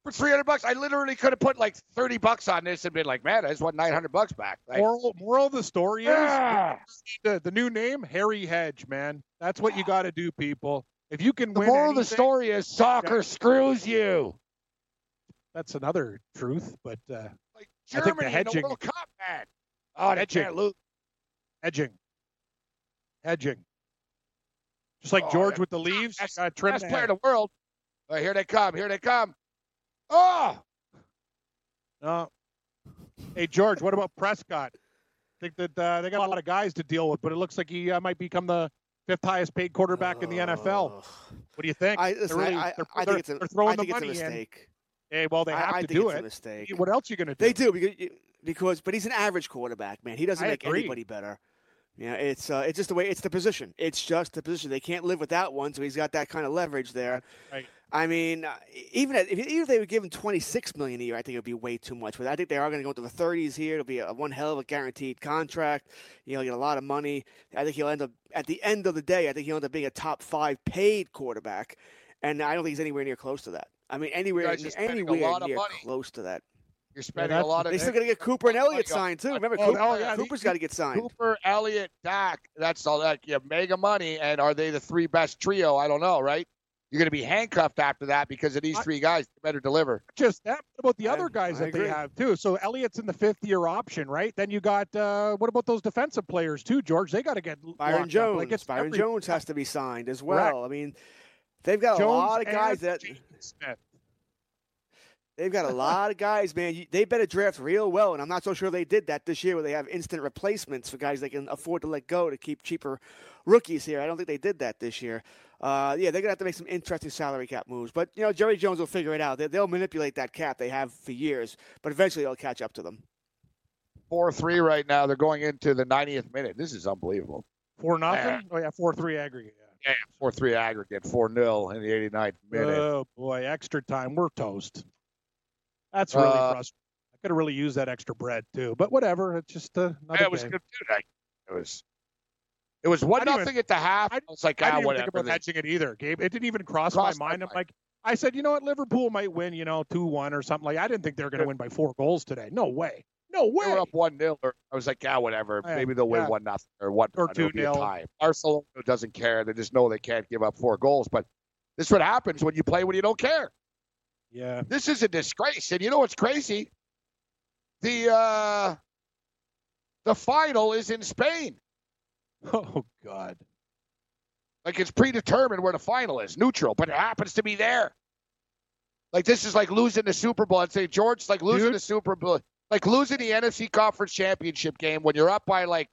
For 300 bucks, I literally could have put like 30 bucks on this and been like, man, I just want 900 bucks back. Like, moral, moral of the story is yeah. the, the new name, Harry Hedge, man. That's what you got to do, people. If you can the win moral of the story is soccer screws you. That's another truth, but uh, Like I think the Germany in the hedging- World Cup, man. Oh, they Hedging. can't lose. hedging, hedging. Just like Oh, George yeah. with the leaves, Best- Best player in the world. Here they come. Here they come. Oh, No. Hey George, what about Prescott? I think that uh, they got a lot of guys to deal with, but it looks like he uh, might become the fifth highest paid quarterback in the NFL. What do you think? I, They're listen, really- I, they're, I they're- think it's a, they're throwing I think the it's a money in. mistake. Hey, well, they I- have I to think do it's a it. mistake. What else are you going to do? They do because, because, but he's an average quarterback, man. He doesn't I make agree. anybody better. Yeah, it's uh, it's just the way it's the position. It's just the position. They can't live without one, so he's got that kind of leverage there. Right. I mean, uh, even if, even if they would give him twenty six million a year, I think it would be way too much. But I think they are going to go into the thirties here. It'll be a one hell of a guaranteed contract. He'll get a lot of money. I think he'll end up at the end of the day. I think he'll end up being a top five paid quarterback, and I don't think he's anywhere near close to that. I mean, anywhere anywhere near money. close to that. You're spending that's- a lot of. They still got to get Cooper and Elliott signed too. Remember, oh, Cooper, oh, yeah, Cooper's the- got to get signed. Cooper, Elliott, Dak. That's all that. Yeah, mega money. And are they the three best trio? I don't know, right? You're going to be handcuffed after that because of these I- three guys. They better deliver. just that. What about the I- other guys I that they have too? So Elliott's in the fifth year option, right? Then you got uh, what about those defensive players too, George? They got to get locked Byron. Jones. Like Byron every- Jones has to be signed as Correct. well. I mean, they've got a lot of guys that Smith. They've got a lot of guys, man. You, they better draft real well, and I'm not so sure they did that this year, where they have instant replacements for guys they can afford to let go to keep cheaper rookies here. I don't think they did that this year. Uh, yeah, they're gonna have to make some interesting salary cap moves, but you know, Jerry Jones will figure it out. They, they'll manipulate that cap they have for years, but eventually they'll catch up to them. Four three right now. They're going into the 90th minute. This is unbelievable. Four nothing. Yeah. Oh yeah, four three aggregate. Yeah, four three aggregate, four 0 in the 89th minute. Oh boy, extra time. We're toast. That's really Uh, frustrating. I could have really used that extra bread too, but whatever. It's just uh, another Yeah, it was game. good too. Like, It was. It was one I didn't nothing at the half. I was like, I ah, didn't even whatever. think about They- hedging it either, Gabe. It didn't even cross, Crossed my my mind. I'm like, I said, you know what, Liverpool might win, you know, two one or something. Like, I didn't think they were going to win by four goals today. No way. No way. They were up one 0 I was like, yeah, whatever. Yeah, Maybe they'll win yeah. one nothing or one Or it'll be a 2-0. tie. Barcelona doesn't care. They just know they can't give up four goals. But this is what happens when you play when you don't care. Yeah. This is a disgrace. And you know what's crazy? The uh the final is in Spain. Oh God. Like it's predetermined where the final is, neutral, but it happens to be there. Like this is like losing the Super Bowl. I'd say George, like losing Dude. the Super Bowl, like losing the NFC Conference Championship game when you're up by like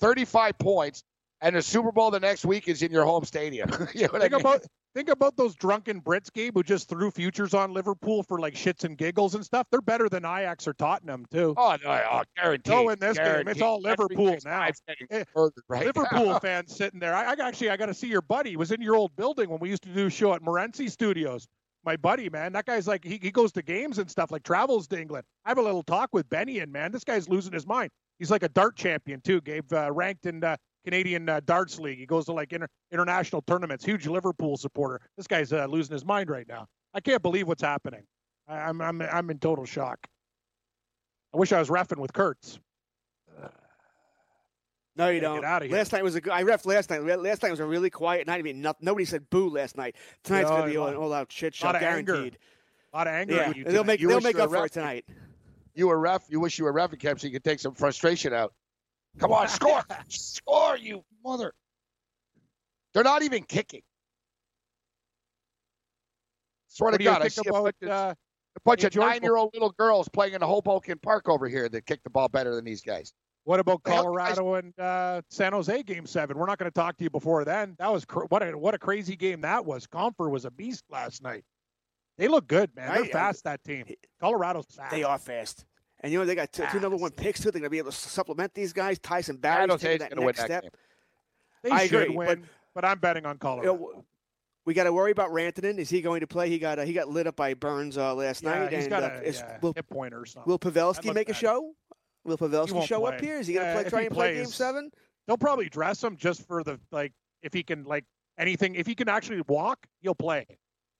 35 points, and the Super Bowl the next week is in your home stadium. you know what I mean? about think about those drunken Brits, Gabe, who just threw futures on Liverpool for like shits and giggles and stuff. They're better than Ajax or Tottenham too. oh no, oh, guaranteed. Win this game. It's all Liverpool now. Eh, murdered right Liverpool now. fans sitting there. I, I actually I got to see your buddy. He was in your old building when we used to do a show at Morency Studios. My buddy, man, that guy's like he, he goes to games and stuff, like travels to England. I have a little talk with Benny, and man, this guy's losing his mind. He's like a dart champion too. Gabe uh, ranked in uh, Canadian uh, darts league. He goes to like inter- international tournaments. Huge Liverpool supporter. This guy's uh, losing his mind right now. I can't believe what's happening. I, I'm I'm I'm in total shock. I wish I was refing with Kurtz. No, you don't. get outta here. Last night was a good. I ref last night. Last night was a really quiet night. I mean, no, nobody said boo last night. Tonight's Yeah, gonna be all- lot- an all-out shit show, lot anger. guaranteed. A lot of anger. Yeah, you they'll make You they'll make you were up for it tonight. You were ref. You wish you were ref camp so you could take some frustration out. Come on, score, score, you mother. They're not even kicking. Swear What to do you God, I think see a about bunch, of, uh, a bunch of nine-year-old little girls playing in the Hoboken Park over here that kick the ball better than these guys. What about Colorado and uh, San Jose game seven? We're not going to talk to you before then. That was cr- what a what a crazy game that was. Compher was a beast last night. They look good, man. They're I- fast. That team. Colorado's fast. They are fast. And you know they got two, two number one picks too. They're gonna be able to supplement these guys. Tyson Barrie's San Jose's taking that gonna win next that step. game. They I should agree, win, but- but, I'm betting on You Colorado. know, we got to worry about Rantanen. Is he going to play? He got uh, he got lit up by Burns uh, last yeah, night. he's and got uh, a is, yeah, will, hip pointer or something. will Pavelski looked make a show? Will Pavelski won't show up here? Is he going to Yeah, play? Try he and play Game Seven? They'll probably dress him just for the like if he can like anything. If he can actually walk, he'll play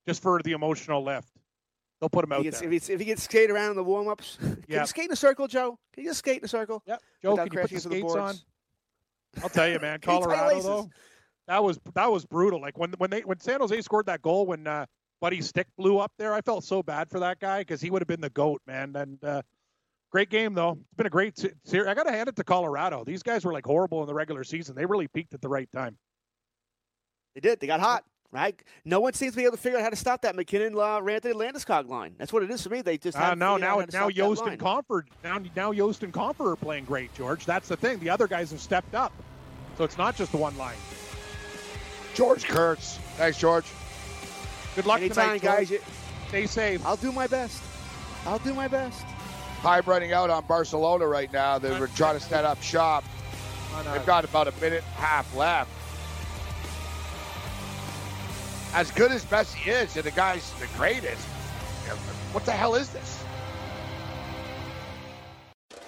just for the emotional lift. They'll put him out He gets, there. if, he's, if he gets skate around in the warm ups, can Yeah. you skate in a circle, Joe? Can you just skate in a circle? Yep. Joe, can you put the into the skates on? I'll tell you, man, Colorado though, that was that was brutal. Like when when they when San Jose scored that goal when uh, Buddy's stick blew up there, I felt so bad for that guy because he would have been the goat, man. And uh, great game though. It's been a great series. I got to hand it to Colorado. These guys were like horrible in the regular season. They really peaked at the right time. They did. They got hot, right? No one seems to be able to figure out how to stop that MacKinnon, uh, Rantanen, Landeskog line. That's what it is for me. They just Uh, no, now how to now stop Jost and Compher now now Jost and Compher are playing great, George. That's the thing. The other guys have stepped up, so it's not just the one line. George Kurtz. Thanks, George. Good luck Anytime, tonight, guys. You, Stay safe. I'll do my best. I'll do my best. Time running out on Barcelona right now. They were trying to set up shop. They've got about a minute and a half left. As good as Messi is, and the guy's the greatest, what the hell is this?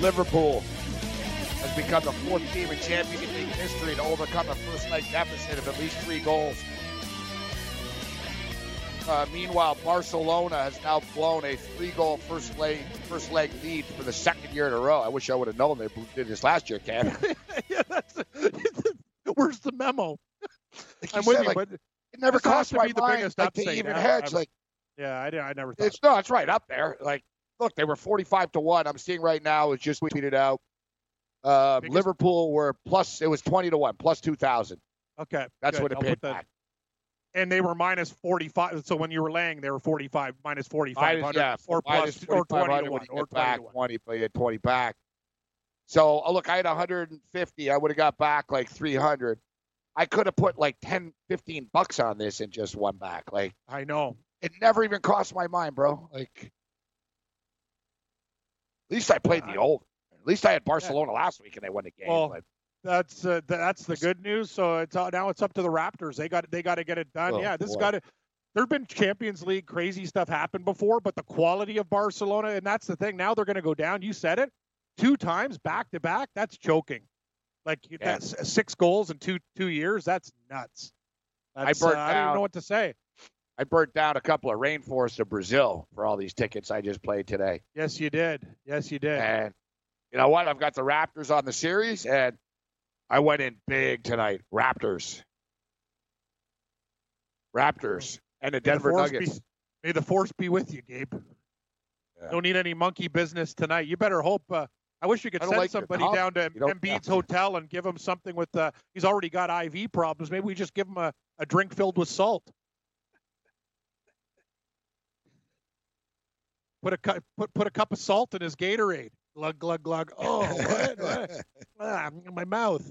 Liverpool has become the fourth team in Champions League history to overcome a first leg deficit of at least three goals. Uh, meanwhile, Barcelona has now blown a three-goal first leg first leg lead for the second year in a row. I wish I would have known they did this last year, Cam. yeah, that's where's the memo? Like I'm with you, like, but it never this has crossed my be the mind biggest like upset even ever. hedge. Like yeah, I, I never thought. it's no, it's right up there. Like look, they were 45 to one. I'm seeing right now. It's just tweeted out. Uh, Liverpool were plus. It was 20 to one, plus 2,000. okay, That's good. what it I'll paid put that- back. And they were minus 45. So when you were laying, they were 45 minus 4500 yeah, or minus plus or 20 to one or get 20 back to one. 20, but you had 20 back. So oh, look, I had 150. I would have got back like 300. I could have put like 10, 15 bucks on this and just won back. Like I know. it never even crossed my mind, bro. Like at least I played the old. At least I had Barcelona last week and they won the game. Well, but That's uh, that's the good news. So it's uh, now it's up to the Raptors. They got they got to get it done. Oh, yeah, this got to. There've been Champions League crazy stuff happen before, but the quality of Barcelona and that's the thing. Now they're going to go down. You said it, two times back to back. That's choking. Like Yeah. that's six goals in two two years. That's nuts. That's, burnt uh, I don't know what to say. I burnt down a couple of rainforests of Brazil for all these tickets I just played today. Yes, you did. Yes, you did. And you know what? I've got the Raptors on the series, and I went in big tonight. Raptors. Raptors and the May the Denver Nuggets. Be, may the force be with you, Gabe. Yeah. Don't need any monkey business tonight. You better hope. Uh, I wish you could send like somebody down to Embiid's hotel and give him something with. Uh, he's already got IV problems. Maybe we just give him a, a drink filled with salt. Put a cu- put put a cup of salt in his Gatorade. Glug glug glug. Oh, what? What? ah, my mouth.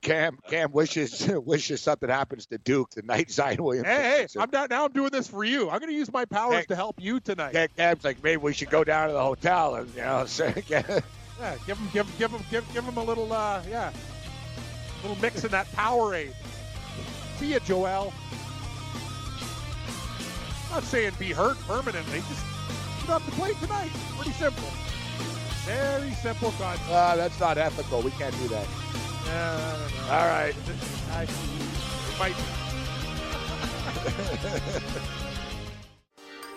Cam Cam wishes wishes something happens to Duke the night Zion Williams. Hey, hey! I'm not now. I'm doing this for you. I'm going to use my powers Hey. to help you tonight. Cam- Cam's like, maybe we should go down to the hotel and you know, say, Yeah, give him, give, give him, give, give him a little, uh, yeah, little mix in that Powerade. See ya, Joel. I'm not saying be hurt permanently. Just don't have to play tonight. Pretty simple. Very simple concept. ah, that's not ethical. We can't do that. Yeah, I don't. All right. I, might.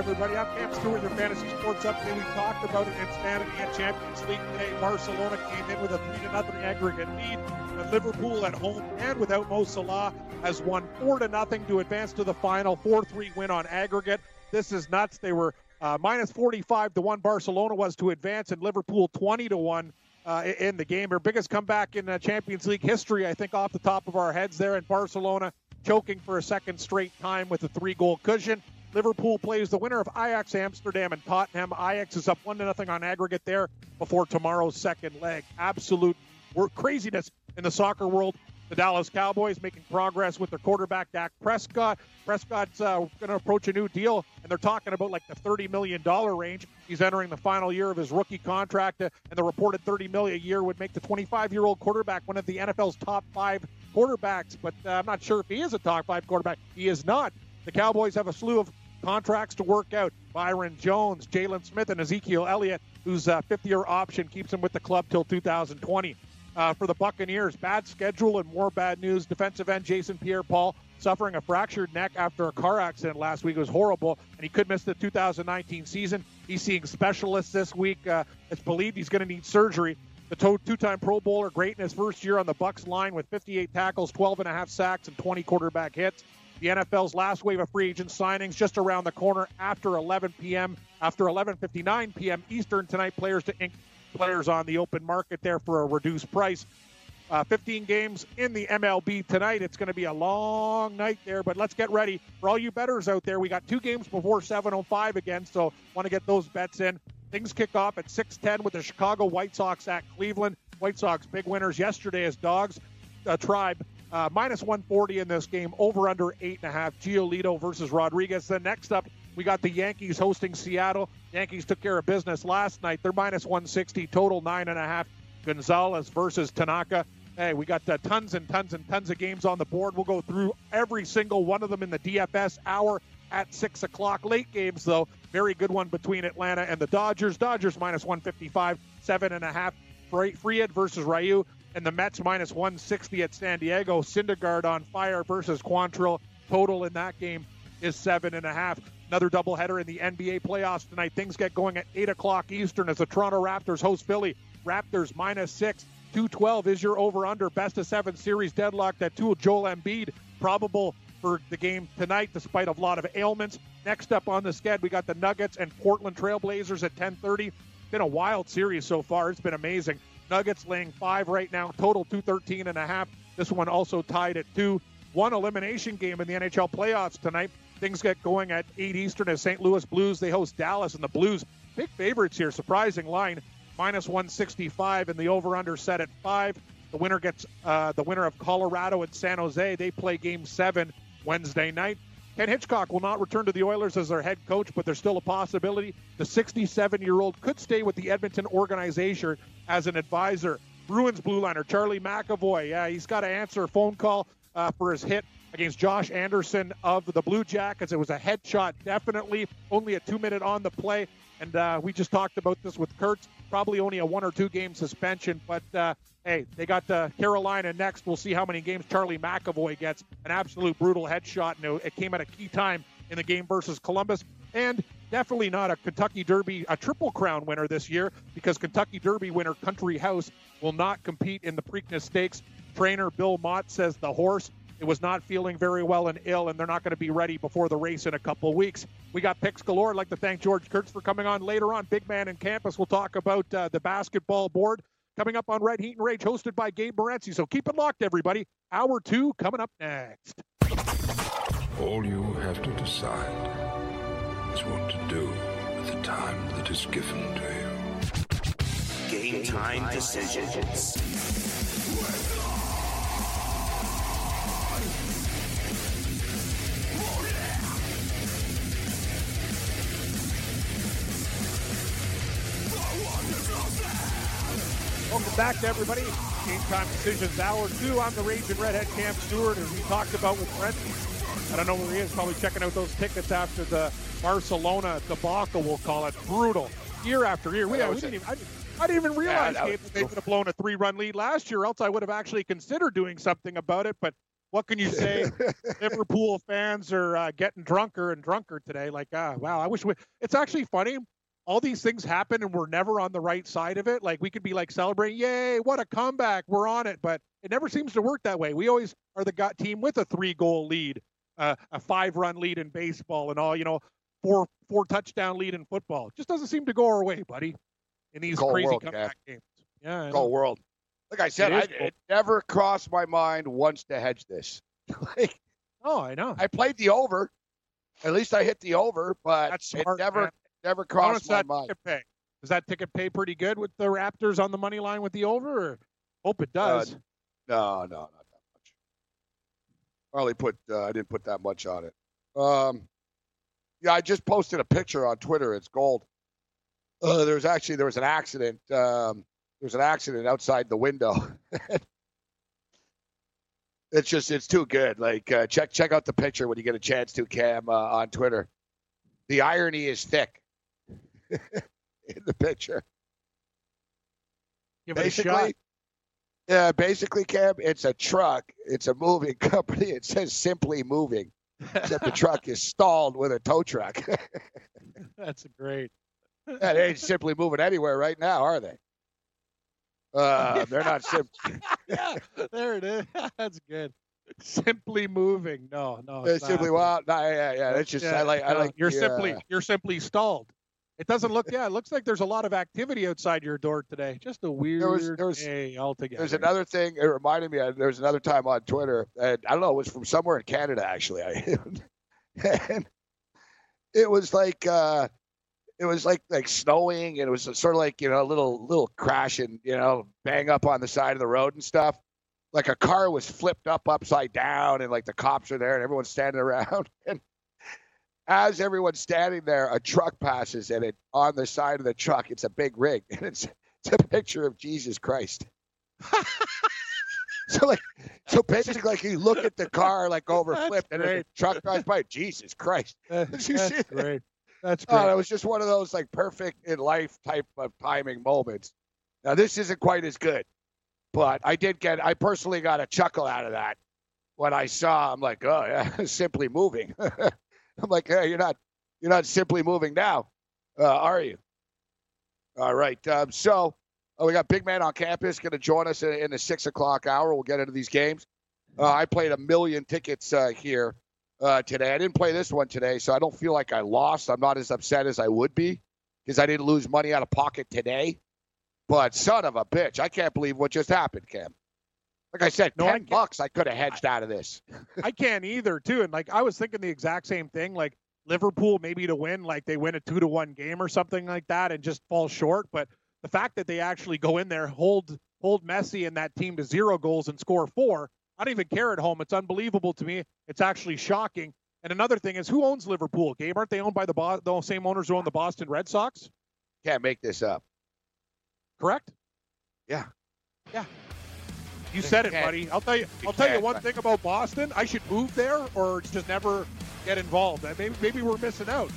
Everybody. I'm Cam Stewart, your fantasy sports update. We talked about it in and Champions League today. Barcelona came in with a 3 to nothing aggregate lead. But Liverpool at home and without Mo Salah has won 4 to nothing to advance to the final. 4 3 win on aggregate. This is nuts. They were uh, minus 45 to 1. Barcelona was to advance, and Liverpool 20 to 1. Uh, in the game, their biggest comeback in uh, Champions League history, I think, off the top of our heads there in Barcelona, choking for a second straight time with a three goal cushion. Liverpool plays the winner of Ajax Amsterdam and Tottenham. Ajax is up one to nothing on aggregate there before tomorrow's second leg. Absolute craziness in the soccer world. The Dallas Cowboys making progress with their quarterback Dak Prescott. Prescott's uh, going to approach a new deal, and they're talking about like the $30 million range. He's entering the final year of his rookie contract, uh, and the reported 30 million a year would make the 25-year-old quarterback one of the NFL's top five quarterbacks. But uh, I'm not sure if he is a top five quarterback. He is not. The Cowboys have a slew of contracts to work out. Byron Jones, Jaylon Smith, and Ezekiel Elliott, whose uh, fifth-year option keeps him with the club till 2020. Uh, for the Buccaneers, bad schedule and more bad news. Defensive end Jason Pierre-Paul suffering a fractured neck after a car accident last week. It was horrible, and he could miss the 2019 season. He's seeing specialists this week. Uh, it's believed he's going to need surgery. The two-time Pro Bowler, great in his first year on the Bucks line with 58 tackles, 12 and a half sacks, and 20 quarterback hits. The NFL's last wave of free agent signings just around the corner after 11 p.m. After 11:59 p.m. Eastern tonight, players to ink players on the open market there for a reduced price. Uh, 15 games in the MLB tonight. It's going to be a long night there, but let's get ready for all you bettors out there. We got two games before 7:05 again, so want to get those bets in. Things kick off at 6:10 with the Chicago White Sox at Cleveland. White Sox big winners yesterday as dogs. Uh, tribe uh, minus 140 in this game, over under eight and a half. Giolito versus Rodriguez. Then next up, we got the Yankees hosting Seattle. Yankees took care of business last night. They're minus 160, total nine and a half. Gonzales versus Tanaka. Hey, we got uh, tons and tons and tons of games on the board. We'll go through every single one of them in the DFS hour at six o'clock. Late games though, very good one between Atlanta and the Dodgers. Dodgers minus 155, seven and a half. Fried versus Ryu and the Mets minus 160 at San Diego. Syndergaard on fire versus Quantrill. Total in that game is seven and a half. Another doubleheader in the NBA playoffs tonight. Things get going at 8 o'clock Eastern as the Toronto Raptors host Philly. Raptors minus six. 212 is your over under. Best of seven series deadlock. That two Joel Embiid probable for the game tonight, despite a lot of ailments. Next up on the sked, we got the Nuggets and Portland Trailblazers at 10:30. Been a wild series so far. It's been amazing. Nuggets laying five right now, total 213 and a half. This one also tied at two. One elimination game in the NHL playoffs tonight. Things get going at 8 Eastern as St. Louis Blues. They host Dallas, and the Blues, big favorites here. Surprising line, minus 165, and the over/under set at five. The winner gets uh, the winner of Colorado and San Jose. They play Game Seven Wednesday night. Ken Hitchcock will not return to the Oilers as their head coach, but there's still a possibility. The 67 year old could stay with the Edmonton organization as an advisor. Bruins blue liner Charlie McAvoy, yeah, he's got to answer a phone call uh, for his hit against Josh Anderson of the Blue Jackets. It was a headshot, definitely. Only a two minute on the play. And uh, we just talked about this with Kurtz. Probably only a one or two game suspension, but uh, hey, they got uh, Carolina next. We'll see how many games Charlie McAvoy gets. An absolute brutal headshot, and it came at a key time in the game versus Columbus. And definitely not a Kentucky Derby, a Triple Crown winner this year because Kentucky Derby winner Country House will not compete in the Preakness Stakes. Trainer Bill Mott says the horse it was not feeling very well and ill, and they're not going to be ready before the race in a couple of weeks. We got picks galore. I'd like to thank George Kurtz for coming on later on. Big Man in Campus. We'll talk about uh, the basketball board coming up on Red Heat and Rage, hosted by Gabe Morency. So keep it locked, everybody. Hour two coming up next. All you have to decide is what to do with the time that is given to you. Game time decisions. Welcome back to everybody. Game Time Decisions Hour 2. I'm the Raging Redhead Cam Stewart, as we talked about with Brent. I don't know where he is, probably checking out those tickets after the Barcelona debacle, we'll call it. Brutal. Year after year. We, That we didn't even, I, I didn't even realize was that they would have blown a three run lead last year, else I would have actually considered doing something about it. But what can you say? Liverpool fans are uh, getting drunker and drunker today. Like, ah, wow, I wish we. It's actually funny. All these things happen and we're never on the right side of it. Like, we could be like celebrating, yay, what a comeback, we're on it. But it never seems to work that way. We always are the got team with a three goal lead, uh, a five run lead in baseball, and all, you know, four four touchdown lead in football. It just doesn't seem to go our way, buddy, in these Goal crazy world, comeback games. Yeah. Know. World. Like I said, It I, goal. it never crossed my mind once to hedge this. like, Oh, I know. I played the over. At least I hit the over, but That's it never man. Never crossed my that mind. pay? Does that ticket pay pretty good with the Raptors on the money line with the over? Or hope it does. No, no, not that much. I only put uh, I didn't put that much on it. Um, yeah, I just posted a picture on Twitter. It's gold. Uh, there was actually there was an accident. Um, there was an accident outside the window. it's just it's too good. Like uh, check check out the picture when you get a chance to Cam uh, on Twitter. The irony is thick in the picture. Give it a shot. Basically, yeah, basically, Cam, it's a truck. It's a moving company. It says simply moving, except the truck is stalled with a tow truck. That's great. Yeah, they ain't simply moving anywhere right now, are they? Uh, they're not sim- yeah, there it is. That's good. Simply moving. No, no. It's simply well, no, yeah, yeah. That's just I like I like You're the, simply uh, you're simply stalled. It doesn't look. Yeah, it looks like there's a lot of activity outside your door today. Just a weird was- there was- day altogether. There's another thing. It reminded me. Of, there was another time on Twitter, and I don't know. It was from somewhere in Canada, actually. I, and it was like uh, it was like like snowing, and it was sort of like you know a little little crash and you know bang up on the side of the road and stuff. Like a car was flipped up upside down, and like the cops are there, and everyone's standing around. And as everyone's standing there, a truck passes, and it on the side of the truck, it's a big rig, and it's it's a picture of Jesus Christ. so like, so basically, like you look at the car like over That's flipped, and then the truck drives by. Jesus Christ! That- Did you that's see that? great. That's oh, great. Oh, it was just one of those like perfect in life type of timing moments. Now this isn't quite as good, but I did get. I personally got a chuckle out of that when I saw. I'm like, oh yeah, simply moving. I'm like, hey, you're not, you're not simply moving now, uh, are you? All right. Um, so uh, we got big man on campus going to join us in, in the six o'clock hour. We'll get into these games. Uh, I played a million tickets uh, here uh, today. I didn't play this one today, so I don't feel like I lost. I'm not as upset as I would be because I didn't lose money out of pocket today. But son of a bitch, I can't believe what just happened, Cam. Like I said, No, ten get- bucks I could have hedged out of this. I can't either, too. And like I was thinking the exact same thing. Like Liverpool maybe to win, like they win a two to one game or something like that, and just fall short. But the fact that they actually go in there, hold hold Messi and that team to zero goals and score four, I don't even care at home. It's unbelievable to me. It's actually shocking. And another thing is, who owns Liverpool? Gabe, aren't they owned by the Bo- the same owners who own the Boston Red Sox? Can't make this up. Correct? Yeah. Yeah. You said it, buddy. I'll tell you. I'll tell you one thing about Boston. I should move there or just never get involved. Uh, Maybe maybe we're missing out.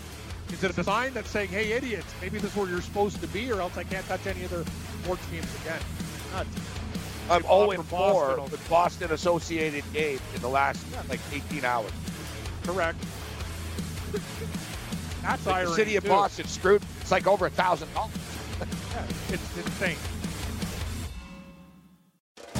Is it a sign that's saying, "Hey, idiots, maybe this is where you're supposed to be, or else I can't touch any other sports teams again"? Nuts. I'm Good luck 0 for Boston 4 over- with Boston associated games in the last like 18 hours. Correct. That's Like the city of too. Boston screwed. It's like over a thousand dollars. It's insane.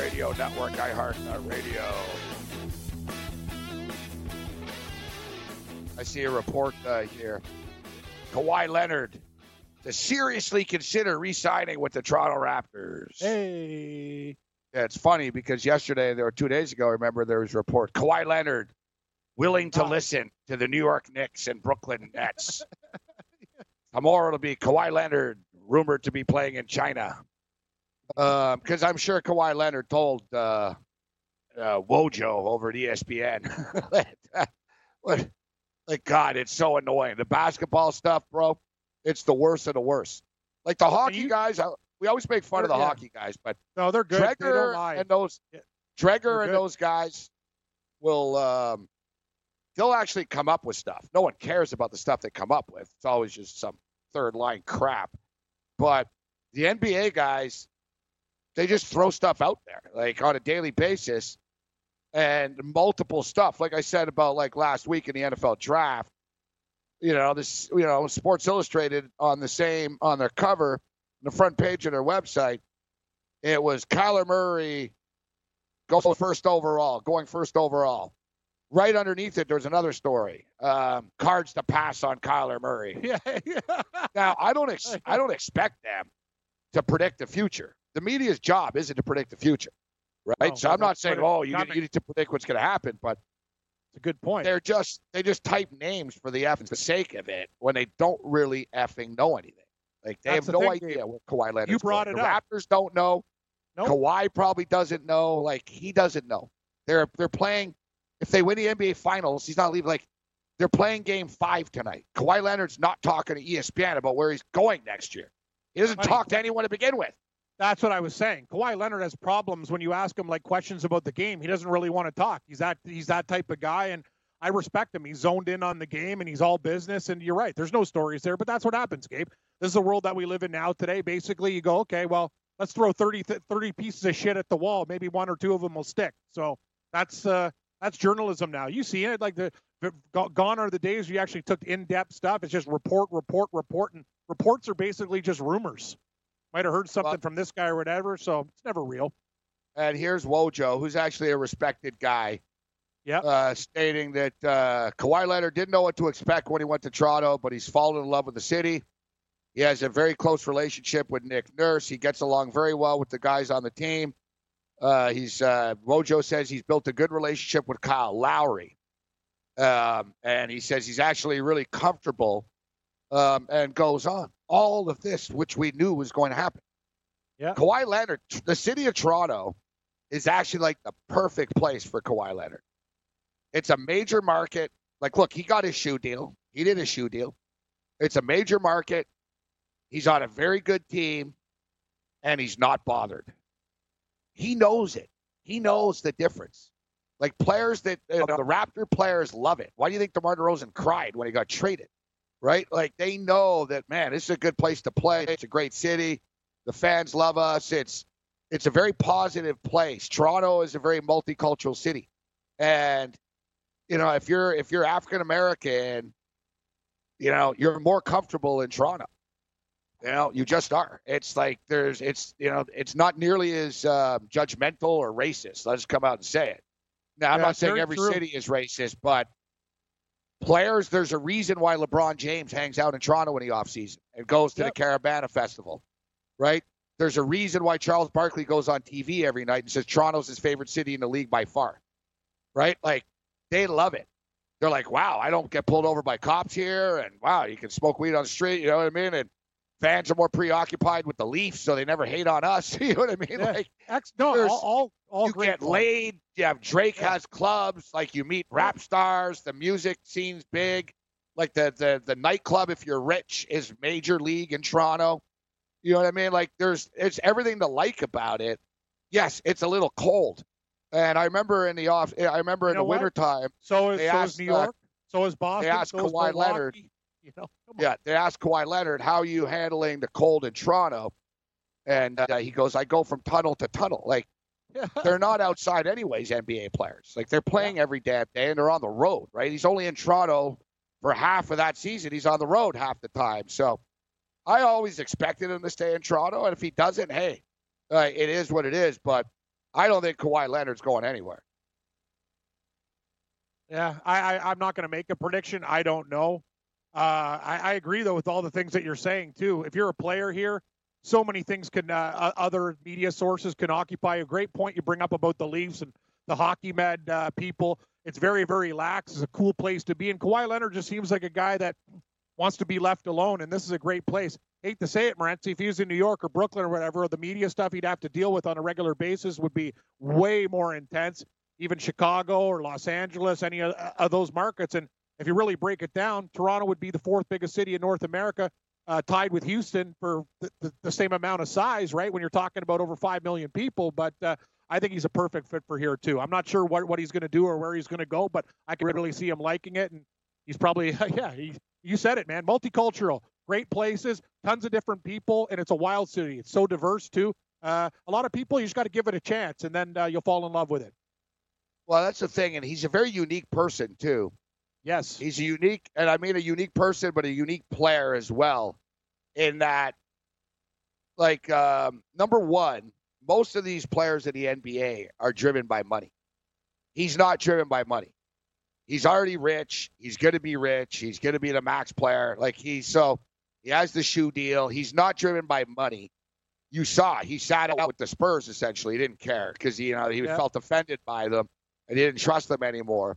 Radio Network, iHeart Radio. I see a report uh, here. Kawhi Leonard to seriously consider re-signing with the Toronto Raptors. Hey. Yeah, it's funny because yesterday, there or two days ago, I remember there was a report. Kawhi Leonard willing to listen to the New York Knicks and Brooklyn Nets. Tomorrow it'll be Kawhi Leonard rumored to be playing in China. Because I'm sure Kawhi Leonard told uh, uh, Wojo over at ESPN. what, like, God, it's so annoying. The basketball stuff, bro, it's the worst of the worst. Like the hockey you- guys, I, we always make fun of the Yeah. hockey guys, but No, they're good. they Dreger lie. and those Yeah. Dreger and those guys will um, they'll actually come up with stuff. No one cares about the stuff they come up with. It's always just some third line crap. But the NBA guys, they just throw stuff out there like on a daily basis and multiple stuff. Like I said about like last week in the NFL draft, you know, this you know, Sports Illustrated on the same on their cover, the front page of their website, it was Kyler Murray go first overall, going first overall. Right underneath it, there's another story. Um, cards to pass on Kyler Murray. Yeah, yeah. Now, I don't ex- I don't expect them to predict the future. The media's job isn't to predict the future, right? No, so I'm not saying, oh, you, need- you need to predict what's going to happen, but It's a good point. they're just they just type names for the effing sake of it when they don't really effing know anything. Like they That's have the no thing, idea what Kawhi Leonard. You brought the it up. Raptors don't know. Nope. Kawhi probably doesn't know. Like he doesn't know. They're they're playing. If they win the NBA Finals, he's not leaving. Like they're playing Game Five tonight. Kawhi Leonard's not talking to ESPN about where he's going next year. He doesn't Funny. talk to anyone to begin with. That's what I was saying. Kawhi Leonard has problems when you ask him like questions about the game. He doesn't really want to talk. He's that he's that type of guy, and I respect him. He's zoned in on the game and he's all business. And you're right. There's no stories there, but that's what happens, Gabe. This is the world that we live in now today. Basically, you go, okay, well, let's throw 30, th- 30 pieces of shit at the wall. Maybe one or two of them will stick. So that's uh, that's journalism now. You see it like the gone are the days you actually took in-depth stuff. It's just report, report, report, and reports are basically just rumors. Might have heard something Well- from this guy or whatever, so it's never real. And here's Wojo, who's actually a respected guy. Yep. Uh, stating that uh, Kawhi Leonard didn't know what to expect when he went to Toronto, but he's fallen in love with the city. He has a very close relationship with Nick Nurse. He gets along very well with the guys on the team. Uh, he's uh, Wojo says he's built a good relationship with Kyle Lowry, um, and he says he's actually really comfortable. Um, and goes on all of this, which we knew was going to happen. Yeah. Kawhi Leonard, the city of Toronto, is actually like the perfect place for Kawhi Leonard. It's a major market. Like, look, he got his shoe deal. He did a shoe deal. It's a major market. He's on a very good team, and he's not bothered. He knows it. He knows the difference. Like players that you know, the Raptor players love it. Why do you think DeMar DeRozan cried when he got traded? Right? Like they know that man, this is a good place to play. It's a great city. The fans love us. It's it's a very positive place. Toronto is a very multicultural city, and you know if you're if you're African American, you know you're more comfortable in Toronto. You know, you just are. It's like there's, it's you know, it's not nearly as uh, judgmental or racist. Let's come out and say it. Now, I'm Yeah, not saying every true. city is racist, but players, there's a reason why LeBron James hangs out in Toronto in the offseason and goes to Yep. the Caribana Festival, right? There's a reason why Charles Barkley goes on TV every night and says Toronto's his favorite city in the league by far, right? Like, they love it. They're like, wow, I don't get pulled over by cops here, and wow, you can smoke weed on the street, you know what I mean? And fans are more preoccupied with the Leafs, so they never hate on us. you know what I mean? Yeah. Like, no, all, all, all you great get laid. You have Drake has clubs. Like you meet rap stars. The music scene's big. Like the the the nightclub, if you're rich, is major league in Toronto. You know what I mean? Like there's it's everything to like about it. Yes, it's a little cold. And I remember in the off, I remember in You know the what? wintertime, So is, so asked, is New uh, York. so is Boston. They asked so Kawhi. Leonard. You know, yeah, they asked Kawhi Leonard, "How are you handling the cold in Toronto?" And uh, he goes, "I go from tunnel to tunnel." Like they're not outside anyways, NBA players. Like they're playing every damn day and they're on the road, right? He's only in Toronto for half of that season. He's on the road half the time. So I always expected him to stay in Toronto. And if he doesn't, hey, uh, it is what it is. But I don't think Kawhi Leonard's going anywhere. Yeah, I, I am not going to make a prediction. I don't know. Uh, I, I agree though with all the things that you're saying too. If you're a player here, so many things can uh, other media sources can occupy. A great point you bring up about the Leafs and the hockey med uh, people. It's very very lax. It's a cool place to be. And Kawhi Leonard just seems like a guy that wants to be left alone. And this is a great place. Hate to say it, Morency, if he was in New York or Brooklyn or whatever, the media stuff he'd have to deal with on a regular basis would be way more intense even Chicago or Los Angeles, any of those markets. And if you really break it down, Toronto would be the fourth biggest city in North America, uh, tied with Houston for the, the, the, same amount of size, right? When you're talking about over 5 million people. But uh, I think he's a perfect fit for here, too. I'm not sure what, what he's going to do or where he's going to go, but I can really see him liking it. And he's probably, yeah, he, you said it, man. Multicultural, great places, tons of different people, and it's a wild city. It's so diverse, too. Uh, a lot of people, you just got to give it a chance, and then uh, you'll fall in love with it. Well, that's the thing, and he's a very unique person too. Yes, he's a unique, and I mean a unique person, but a unique player as well. In that, like um, number one, most of these players in the NBA are driven by money. He's not driven by money. He's already rich. He's going to be rich. He's going to be the max player. Like he's so he has the shoe deal. He's not driven by money. You saw he sat out with the Spurs essentially. He didn't care because you know he yep. felt offended by them and he didn't trust them anymore.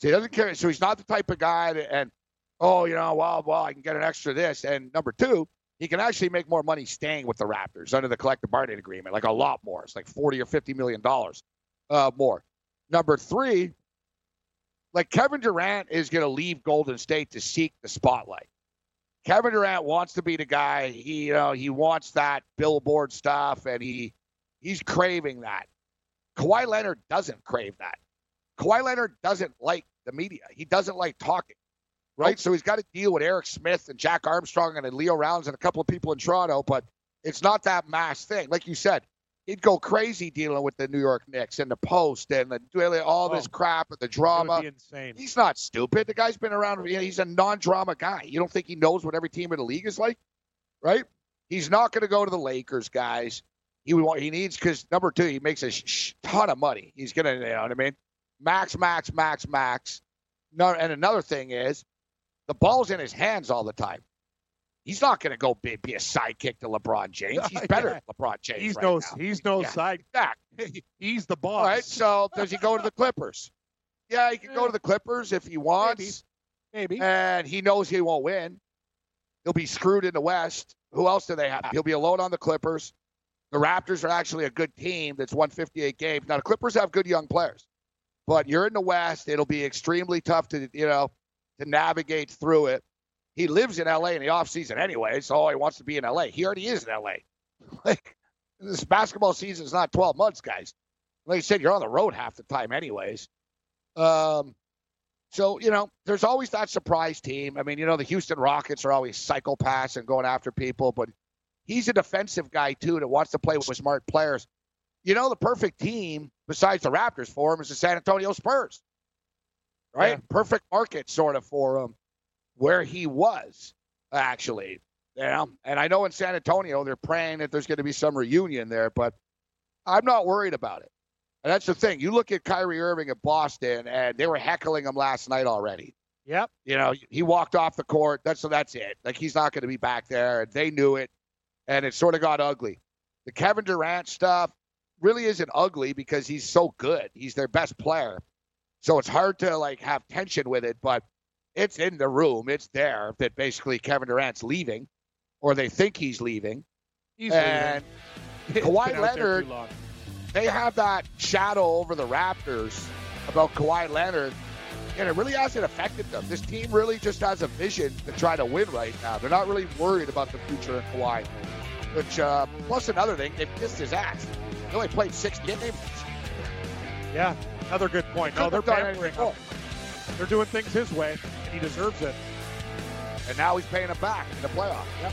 So he doesn't care. So he's not the type of guy that, and, oh, you know, well, well, I can get an extra this. And number two, he can actually make more money staying with the Raptors under the collective bargaining agreement, like a lot more. It's like 40 or 50 million dollars uh, more. Number three, like Kevin Durant is going to leave Golden State to seek the spotlight. Kevin Durant wants to be the guy. He, you know, he wants that billboard stuff, and he he's craving that. Kawhi Leonard doesn't crave that. Kawhi Leonard doesn't like the media. He doesn't like talking, right? So he's got to deal with Eric Smith and Jack Armstrong and Leo Rautins and a couple of people in Toronto, but it's not that mass thing. Like you said, he'd go crazy dealing with the New York Knicks and the Post and the, all this oh, crap and the drama. insane. He's not stupid. The guy's been around. He's a non-drama guy. You don't think he knows what every team in the league is like, right? He's not going to go to the Lakers, guys he he needs because number two, he makes a sh- ton of money. He's gonna, you know what I mean? Max, max, max, max. No, and another thing is, the ball's in his hands all the time. He's not going to go be, be a sidekick to LeBron James. He's better yeah. than LeBron James. He's right no, now. he's no yeah. side. Back. he's the boss. Right. So does he go to the Clippers? Yeah, he can go to the Clippers if he wants. Maybe. Maybe. And he knows he won't win. He'll be screwed in the West. Who else do they have? He'll be alone on the Clippers. The Raptors are actually a good team that's won 58 games. Now the Clippers have good young players, but you're in the West. It'll be extremely tough to you know to navigate through it. He lives in LA in the offseason anyway, so he wants to be in LA. He already is in LA. Like this basketball season is not 12 months, guys. Like I said, you're on the road half the time, anyways. Um, so you know, there's always that surprise team. I mean, you know, the Houston Rockets are always psychopaths and going after people, but he's a defensive guy too that wants to play with smart players. You know, the perfect team besides the Raptors for him is the San Antonio Spurs, right? Yeah. Perfect market sort of for him where he was actually. You know, and I know in San Antonio they're praying that there's going to be some reunion there, but I'm not worried about it. And that's the thing. You look at Kyrie Irving at Boston, and they were heckling him last night already. Yep. You know, he walked off the court. That's so that's it. Like he's not going to be back there. And they knew it and it sort of got ugly. The Kevin Durant stuff really isn't ugly because he's so good. He's their best player. So it's hard to like have tension with it, but it's in the room. It's there that basically Kevin Durant's leaving or they think he's leaving. He's and leaving. Kawhi Leonard, they have that shadow over the Raptors about Kawhi Leonard, and it really hasn't affected them. This team really just has a vision to try to win right now. They're not really worried about the future of Kawhi. Which, uh, plus another thing, they pissed his ass. He only played six games. Yeah, another good point. No, they're pampering him. They're doing things his way, and he deserves it. And now he's paying it back in the playoff. Yep.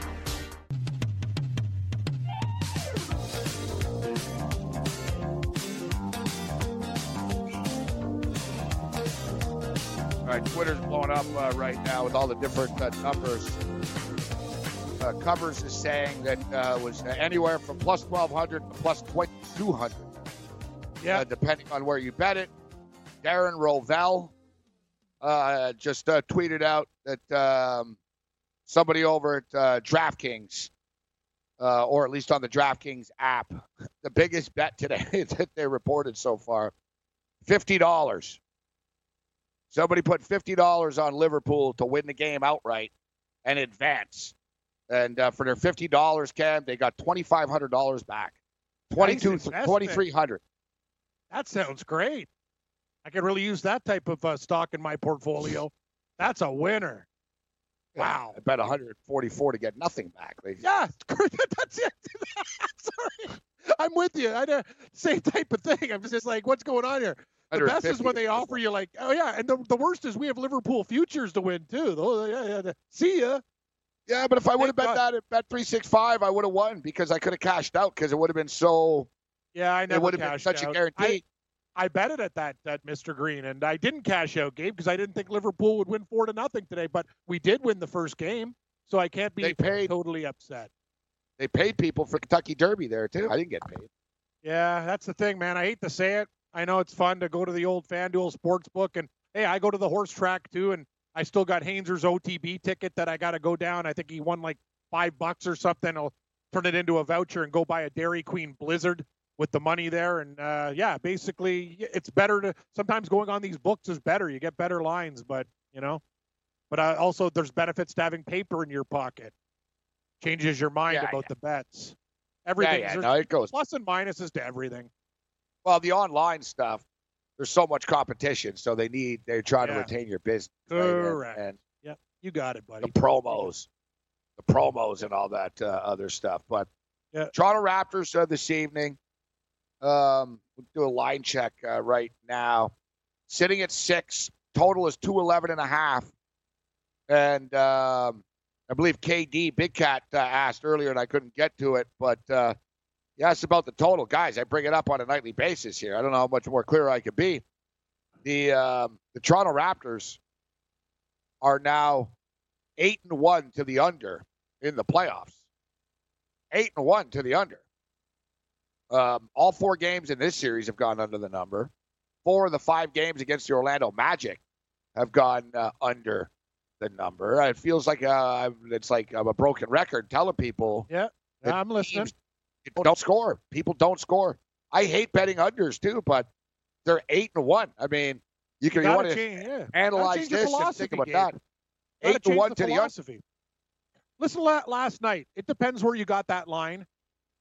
Right, Twitter's blowing up uh, right now with all the different uh, numbers. Uh, Covers is saying that uh, was anywhere from plus 1,200 to plus 2,200. Yeah. Uh, depending on where you bet it. Darren Rovell uh, just uh, tweeted out that um, somebody over at uh, DraftKings, uh, or at least on the DraftKings app, the biggest bet today that they reported so far, fifty dollars. Somebody put fifty dollars on Liverpool to win the game outright and advance, and uh, for their fifty dollars, Cam, they got twenty five hundred dollars back, Nice 22 investment. 2300 That sounds great. I could really use that type of uh, stock in my portfolio. That's a winner. Wow. I bet 144 to get nothing back. Yeah, that's it. Sorry, I'm with you. I uh, same type of thing. I'm just like, what's going on here? The best is when they offer you like, oh yeah, and the, the worst is we have Liverpool futures to win too. Though, yeah, yeah, see ya. Yeah, but if I would have bet Thank that at bet three six five, I would have won because I could have cashed out because it would have been so. Yeah, I It would have been such a guarantee. I, I bet it at that that Mr. Green, and I didn't cash out, Gabe, because I didn't think Liverpool would win four to nothing today. But we did win the first game, so I can't be They paid. totally upset. They paid people for Kentucky Derby there too. I didn't get paid. Yeah, that's the thing, man. I hate to say it. I know it's fun to go to the old FanDuel sports book, and hey, I go to the horse track too, and I still got Hainsers OTB ticket that I got to go down. I think he won like five bucks or something. I'll turn it into a voucher and go buy a Dairy Queen Blizzard with the money there. And uh, yeah, basically, it's better to sometimes going on these books is better. You get better lines, but you know, but uh, also there's benefits to having paper in your pocket. Changes your mind Yeah, about yeah. the bets. Everything. yeah, there's no, it goes. plus and minuses to everything. Well, the online stuff, there's so much competition, so they need they're trying to retain your business. right? And- Correct. And, Yep, you got it, buddy. the promos, the promos, and all that uh, other stuff. But Yeah. Toronto Raptors uh, this evening. Um, we'll do a line check uh, right now. Sitting at six. Total is 211 and a half. And um, I believe KD, Big Cat, uh, asked earlier, and I couldn't get to it, but uh, he asked about the total. Guys, I bring it up on a nightly basis here. I don't know how much more clear I could be. The um, the Toronto Raptors are now eight and one to the under in the playoffs. Eight and one to the under. Um, all four games in this series have gone under the number. Four of the five games against the Orlando Magic have gone uh, under the number. It feels like uh, it's like I'm a broken record telling people Yeah, I'm listening. teams don't score. People don't score. I hate betting unders too, but they're eight and one. I mean, you can you want to change, yeah. Analyze this and philosophy, think about Gabe. that. Gotta eight to one the to the under. philosophy. Listen, last night, it depends where you got that line.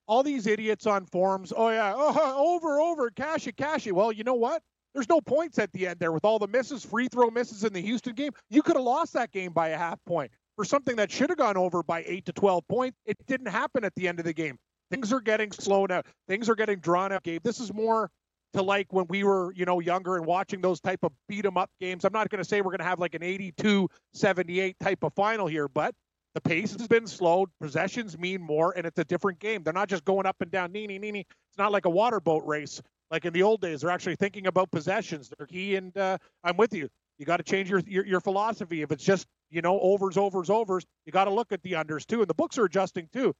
All these idiots on forums, oh yeah, oh, over, over, cash it, cash it. Well, you know what? There's no points at the end there with all the misses, free throw misses in the Houston game. You could have lost that game by a half point for something that should have gone over by eight to 12 points. It didn't happen at the end of the game. Things are getting slowed out. Things are getting drawn out, Gabe. This is more to like when we were, you know, younger and watching those type of beat 'em up games. I'm not going to say we're going to have like an 82-78 type of final here, but the pace has been slowed. Possessions mean more, and it's a different game. They're not just going up and down, neeny. It's not like a water boat race like in the old days. They're actually thinking about possessions. They're key, and uh, I'm with you. You got to change your, your your philosophy. If it's just you know overs, overs, overs, you got to look at the unders too. And the books are adjusting too.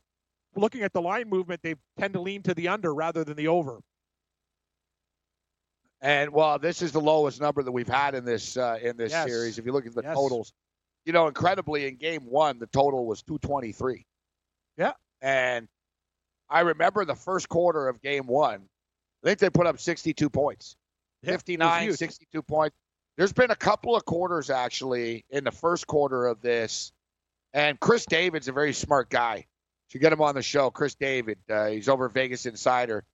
Looking at the line movement, they tend to lean to the under rather than the over. And well, this is the lowest number that we've had in this uh, in this Yes. series. If you look at the Yes. totals, you know, incredibly in game one, the total was 223. Yeah. And I remember the first quarter of game one. I think they put up 62 points, Yeah, 59, 62 points. There's been a couple of quarters actually in the first quarter of this, and Chris David's a very smart guy. Should get him on the show. Chris David. Uh, he's over Vegas Insider.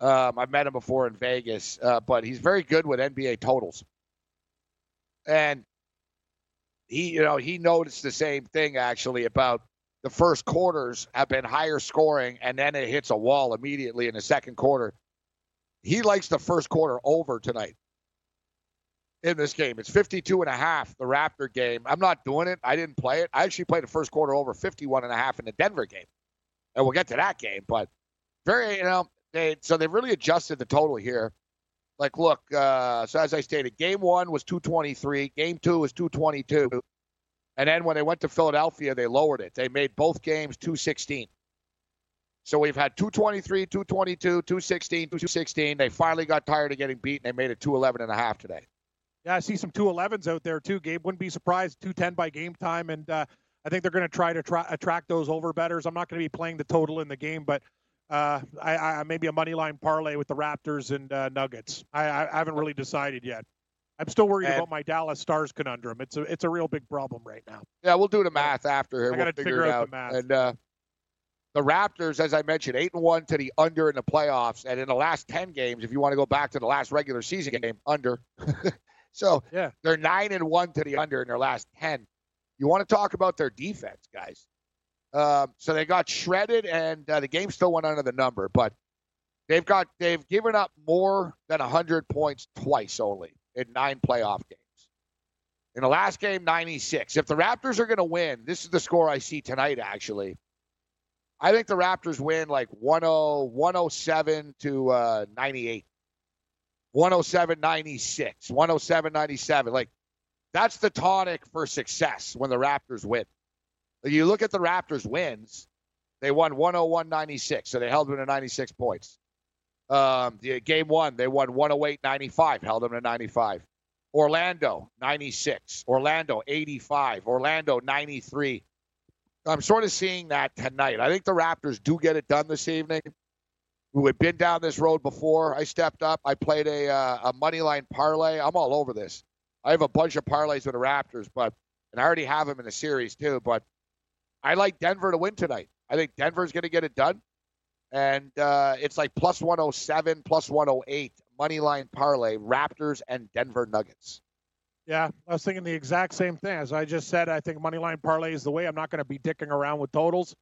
Um, I've met him before in Vegas, uh, but he's very good with NBA totals. And he, you know, he noticed the same thing actually about the first quarters have been higher scoring, and then it hits a wall immediately in the second quarter. He likes the first quarter over tonight in this game. It's 52 and a half, the Raptor game. I'm not doing it. I didn't play it. I actually played the first quarter over 51 and a half in the Denver game. And we'll get to that game, but very, you know, they so they've really adjusted the total here. Like, look, uh, so as I stated, game one was 223, game two was 222. And then when they went to Philadelphia, they lowered it. They made both games 216. So we've had 223, 222, 216, 216. They finally got tired of getting beat and they made it 211 and a half today. Yeah, I see some 211s out there too. Gabe wouldn't be surprised. 210 by game time, and uh, I think they're going to try to tra- attract those over betters. I'm not going to be playing the total in the game, but uh, I, I maybe a money line parlay with the Raptors and uh, Nuggets. I, I, haven't really decided yet. I'm still worried And- about my Dallas Stars conundrum. It's a it's a real big problem right now. Yeah, we'll do the math after here. I we'll gotta figure figure it out out. the math. And uh, the Raptors, as I mentioned, eight and one to the under in the playoffs, and in the last ten games, if you want to go back to the last regular season game, under. so Yeah. they're nine and one to the under in their last ten. You want to talk about their defense, guys? Um, so they got shredded, and uh, the game still went under the number, but they've got they've given up more than hundred points twice only in nine playoff games. In the last game, 96. If the Raptors are going to win, this is the score I see tonight, actually. I think the Raptors win like 10, 107 to uh, 98. 107 96. 107 97. Like, that's the tonic for success when the Raptors win. You look at the Raptors' wins, they won 101.96, so they held them to 96 points. Um, the game one, they won 108 95, held them to 95. Orlando 96, Orlando 85, Orlando 93. I'm sort of seeing that tonight. I think the Raptors do get it done this evening. We've been down this road before. I stepped up. I played a uh, a money line parlay. I'm all over this. I have a bunch of parlays with the Raptors, but and I already have them in the series too. But I like Denver to win tonight. I think Denver's going to get it done, and uh, it's like plus 107, plus 108 money line parlay. Raptors and Denver Nuggets. Yeah, I was thinking the exact same thing. As I just said, I think money line parlay is the way. I'm not going to be dicking around with totals.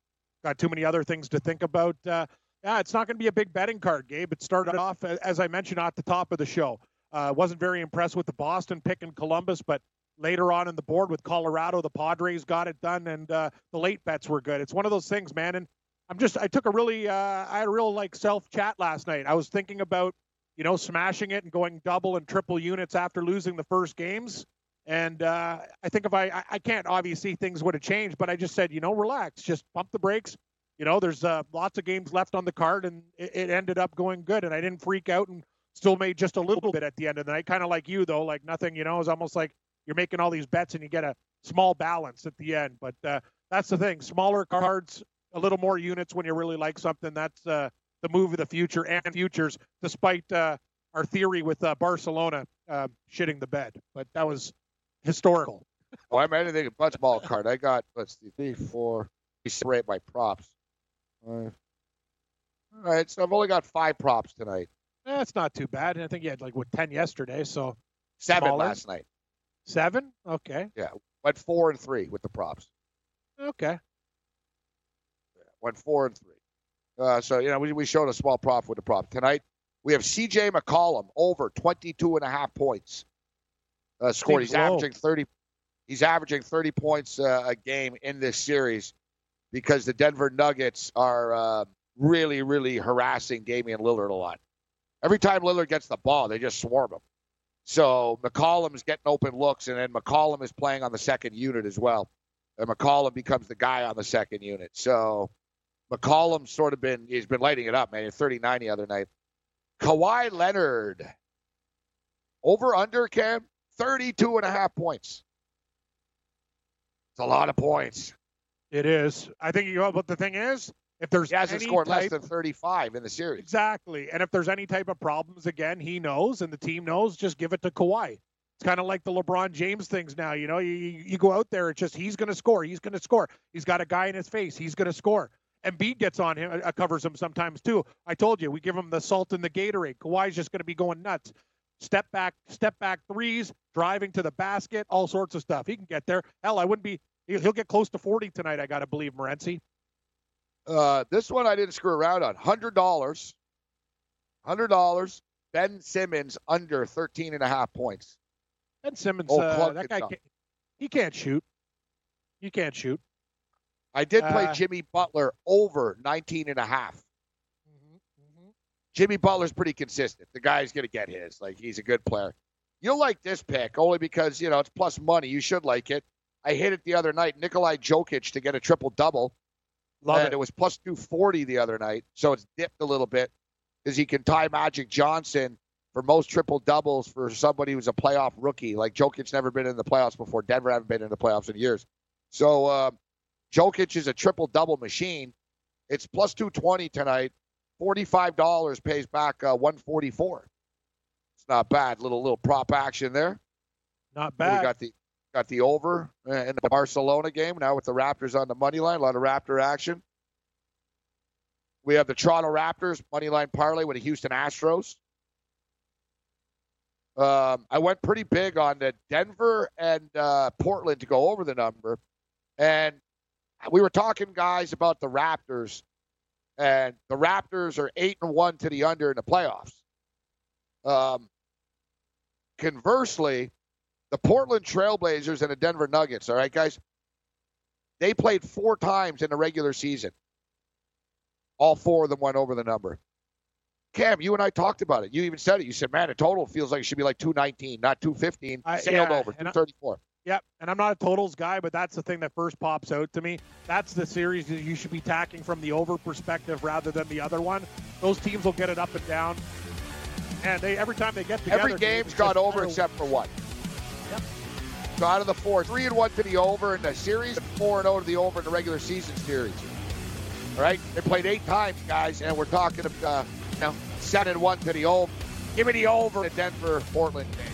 Got too many other things to think about. Uh, yeah, it's not going to be a big betting card, Gabe. It started off, as I mentioned at the top of the show. Uh, wasn't very impressed with the Boston pick in Columbus, but later on in the board with Colorado, the Padres got it done, and uh, the late bets were good. It's one of those things, man. And I'm just, I took a really, uh, I had a real like self chat last night. I was thinking about, you know, smashing it and going double and triple units after losing the first games. And uh, I think if I, I, I can't obviously things would have changed, but I just said, you know, relax, just pump the brakes. You know, there's uh, lots of games left on the card, and it, it ended up going good. And I didn't freak out and still made just a little bit at the end of the night. Kind of like you, though, like nothing. You know, it's almost like you're making all these bets and you get a small balance at the end. But uh, that's the thing: smaller cards, a little more units when you really like something. That's uh, the move of the future and futures, despite uh, our theory with uh, Barcelona uh, shitting the bed. But that was historical. Oh, I'm anything a bunch ball card. I got let's see, three, four. Separate my props. Five. All right, so I've only got five props tonight. That's not too bad. and I think you had like what ten yesterday, so Seven Smaller? last night. seven. Okay, Yeah, went four and three with the props. okay. Went four and three. Uh, so you know we, we showed a small prop with the prop tonight. We have C.J. McCollum over 22 and a half points uh, scored. He's low. averaging 30. He's averaging 30 points uh, a game in this series because the Denver Nuggets are uh, really, really harassing Damian Lillard a lot. Every time Lillard gets the ball, they just swarm him. So McCollum is getting open looks, and then McCollum is playing on the second unit as well. And McCollum becomes the guy on the second unit. So McCollum's sort of been he's been lighting it up, man. He 39 the other night. Kawhi Leonard over under Cam 32 and a half points. It's a lot of points. It is. I think you know, but the thing is, if there's He hasn't scored type, less than 35 in the series. exactly, and if there's any type of problems again, he knows, and the team knows. Just give it to Kawhi. It's kind of like the LeBron James things now. You know, you you go out there, it's just he's going to score. He's going to score. He's got a guy in his face. He's going to score. And Embiid gets on him, uh, covers him sometimes too. I told you, we give him the salt and the Gatorade. Kawhi's just going to be going nuts. Step back, step back threes, driving to the basket, all sorts of stuff. He can get there. Hell, I wouldn't be. He'll get close to 40 tonight. I got to believe, Morency. Uh, this one I didn't screw around on. Hundred dollars. Hundred dollars. Ben Simmons under 13 and a half points. Ben Simmons, Oh, uh, that guy, can't, he can't shoot. He can't shoot. I did play Uh, Jimmy Butler over 19 and a half. Jimmy Butler's pretty consistent. The guy's going to get his. Like, he's a good player. You'll like this pick only because, you know, it's plus money. You should like it. I hit it the other night. Nikolai Jokic to get a triple double. Love and it. it was plus 240 the other night. So it's dipped a little bit because he can tie Magic Johnson for most triple doubles for somebody who's a playoff rookie. Like Jokic's never been in the playoffs before. Denver haven't been in the playoffs in years. So uh, Jokic is a triple double machine. It's plus 220 tonight. $45 pays back uh, 144. It's not bad. Little little prop action there. Not bad. We got the got the over uh, in the Barcelona game now with the Raptors on the money line. A lot of Raptor action. We have the Toronto Raptors money line parlay with the Houston Astros. Um, I went pretty big on the Denver and uh, Portland to go over the number, and we were talking guys about the Raptors, and the Raptors are eight and one to the under in the playoffs. Um, conversely, the Portland Trailblazers and the Denver Nuggets, all right, guys, they played four times in the regular season. All four of them went over the number. Cam, you and I talked about it. You even said it. You said, man, the total feels like it should be like 219, not 215. I- Sailed yeah, over, 234. Yep, and I'm not a totals guy, but that's the thing that first pops out to me. That's the series that you should be tacking from the over perspective rather than the other one. Those teams will get it up and down, and they every time they get together, Every game's got over except for one. So out of the four, three and one to the over in the series, and four and zero to the over in the regular season series. All right, they played eight times, guys, and we're talking, uh, you know, seven and one to the over. Give me the over the Denver Portland game.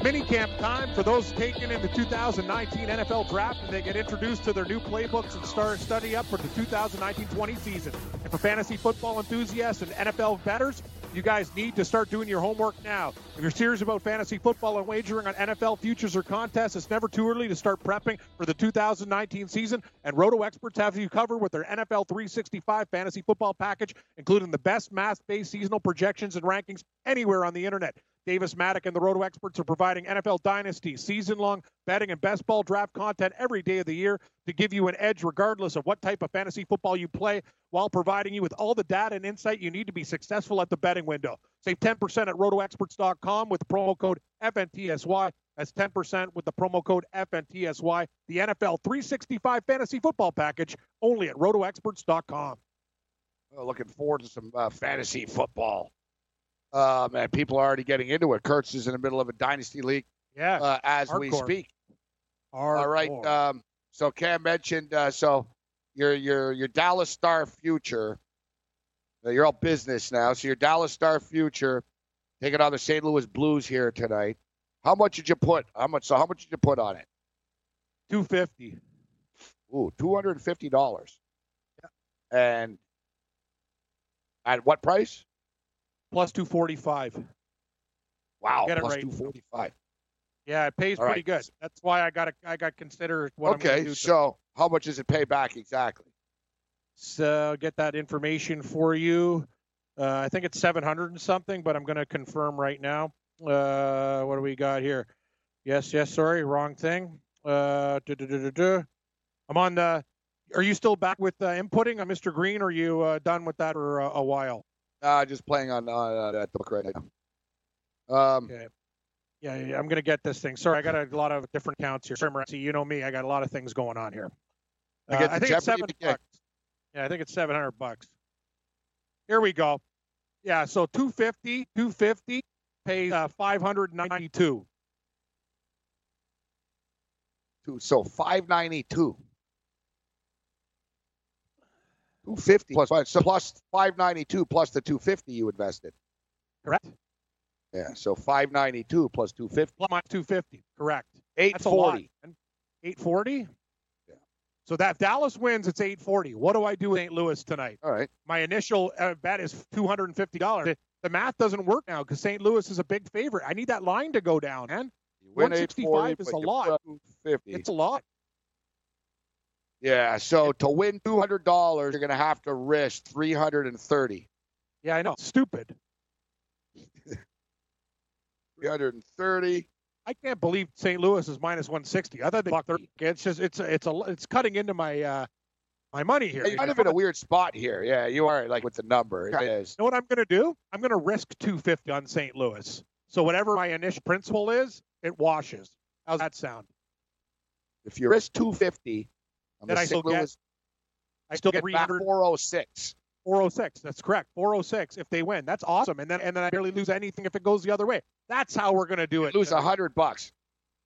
It's minicamp time for those taken in the 2019 NFL Draft, and they get introduced to their new playbooks and start study up for the 2019-20 season. And for fantasy football enthusiasts and NFL bettors, you guys need to start doing your homework now. If you're serious about fantasy football and wagering on NFL futures or contests, it's never too early to start prepping for the 2019 season. And Roto experts have you covered with their NFL 365 fantasy football package, including the best math-based seasonal projections and rankings anywhere on the internet. Davis Mattek and the Roto experts are providing NFL Dynasty season long betting and best ball draft content every day of the year to give you an edge regardless of what type of fantasy football you play while providing you with all the data and insight you need to be successful at the betting window. Save 10% at rotoexperts.com with the promo code FNTSY. That's 10% with the promo code FNTSY. The NFL 365 fantasy football package only at rotoexperts.com. Looking forward to some uh, fantasy football. Um, and people are already getting into it. Kurtz is in the middle of a dynasty league Yeah. uh, as we hardcore. speak. All right. Um, so Cam mentioned uh, so your your your Dallas Star future. uh, You're all business now, so your Dallas Star future taking on the St. Louis Blues here tonight. How much did you put? How much? So how much did you put on it? 250. Ooh, two hundred and fifty dollars. Yeah. And at what price? Plus 245. Wow, Get it plus right. two forty five. Yeah, it pays All pretty right. good. That's why I got to I got to consider what I'm Okay, going to do. so how much does it pay back exactly? So get that information for you. Uh, I think it's 700 and something, but I'm going to confirm right now. Uh, what do we got here? Yes, yes. Sorry, wrong thing. Uh. I'm on the. Are you still back with uh, inputting on Mr. Green? Or are you uh, done with that for a, a while? Uh, just playing on uh, at the book right now. Um, Okay. Yeah, yeah, I'm gonna get this thing. Sorry, I got a lot of different accounts here. Sorry, you know me. I got a lot of things going on here. I Uh, get I the think it's seven bucks. Yeah, I think it's seven hundred bucks. Here we go. Yeah, so 250, 250 pays uh, 592. two, so five ninety two. Two fifty plus five, so plus five ninety two plus the two fifty you invested. Correct. Yeah, so five ninety two plus two fifty. Plus minus 250. Correct. Eight forty. That's a lot. 840. Yeah. So that if Dallas wins, it's 840. What do I do with St. Louis tonight? All right. My initial uh, bet is $250. The, math doesn't work now because St. Louis is a big favorite. I need that line to go down, man. You 165 forty, is a lot. put up two fifty. It's a lot. Yeah, so to win two hundred dollars, you're gonna have to risk three hundred and thirty. Yeah, I know. Stupid. Three hundred and thirty. I can't believe St. Louis is minus 160. I thought they blocked 30. It's just it's it's a it's cutting into my uh my money here. You're kind of in a weird spot here. Yeah, you are like with the number. It is. You know what I'm going to do? I'm going to risk 250 on St. Louis. So whatever my initial principal is, it washes. How's that sound? If you risk two fifty, Then the I still St. get- I still get get back 300 four oh six. 406. That's correct. 406 if they win. That's awesome. And then and then I barely lose anything if it goes the other way. That's how we're going to do it. Lose a hundred bucks.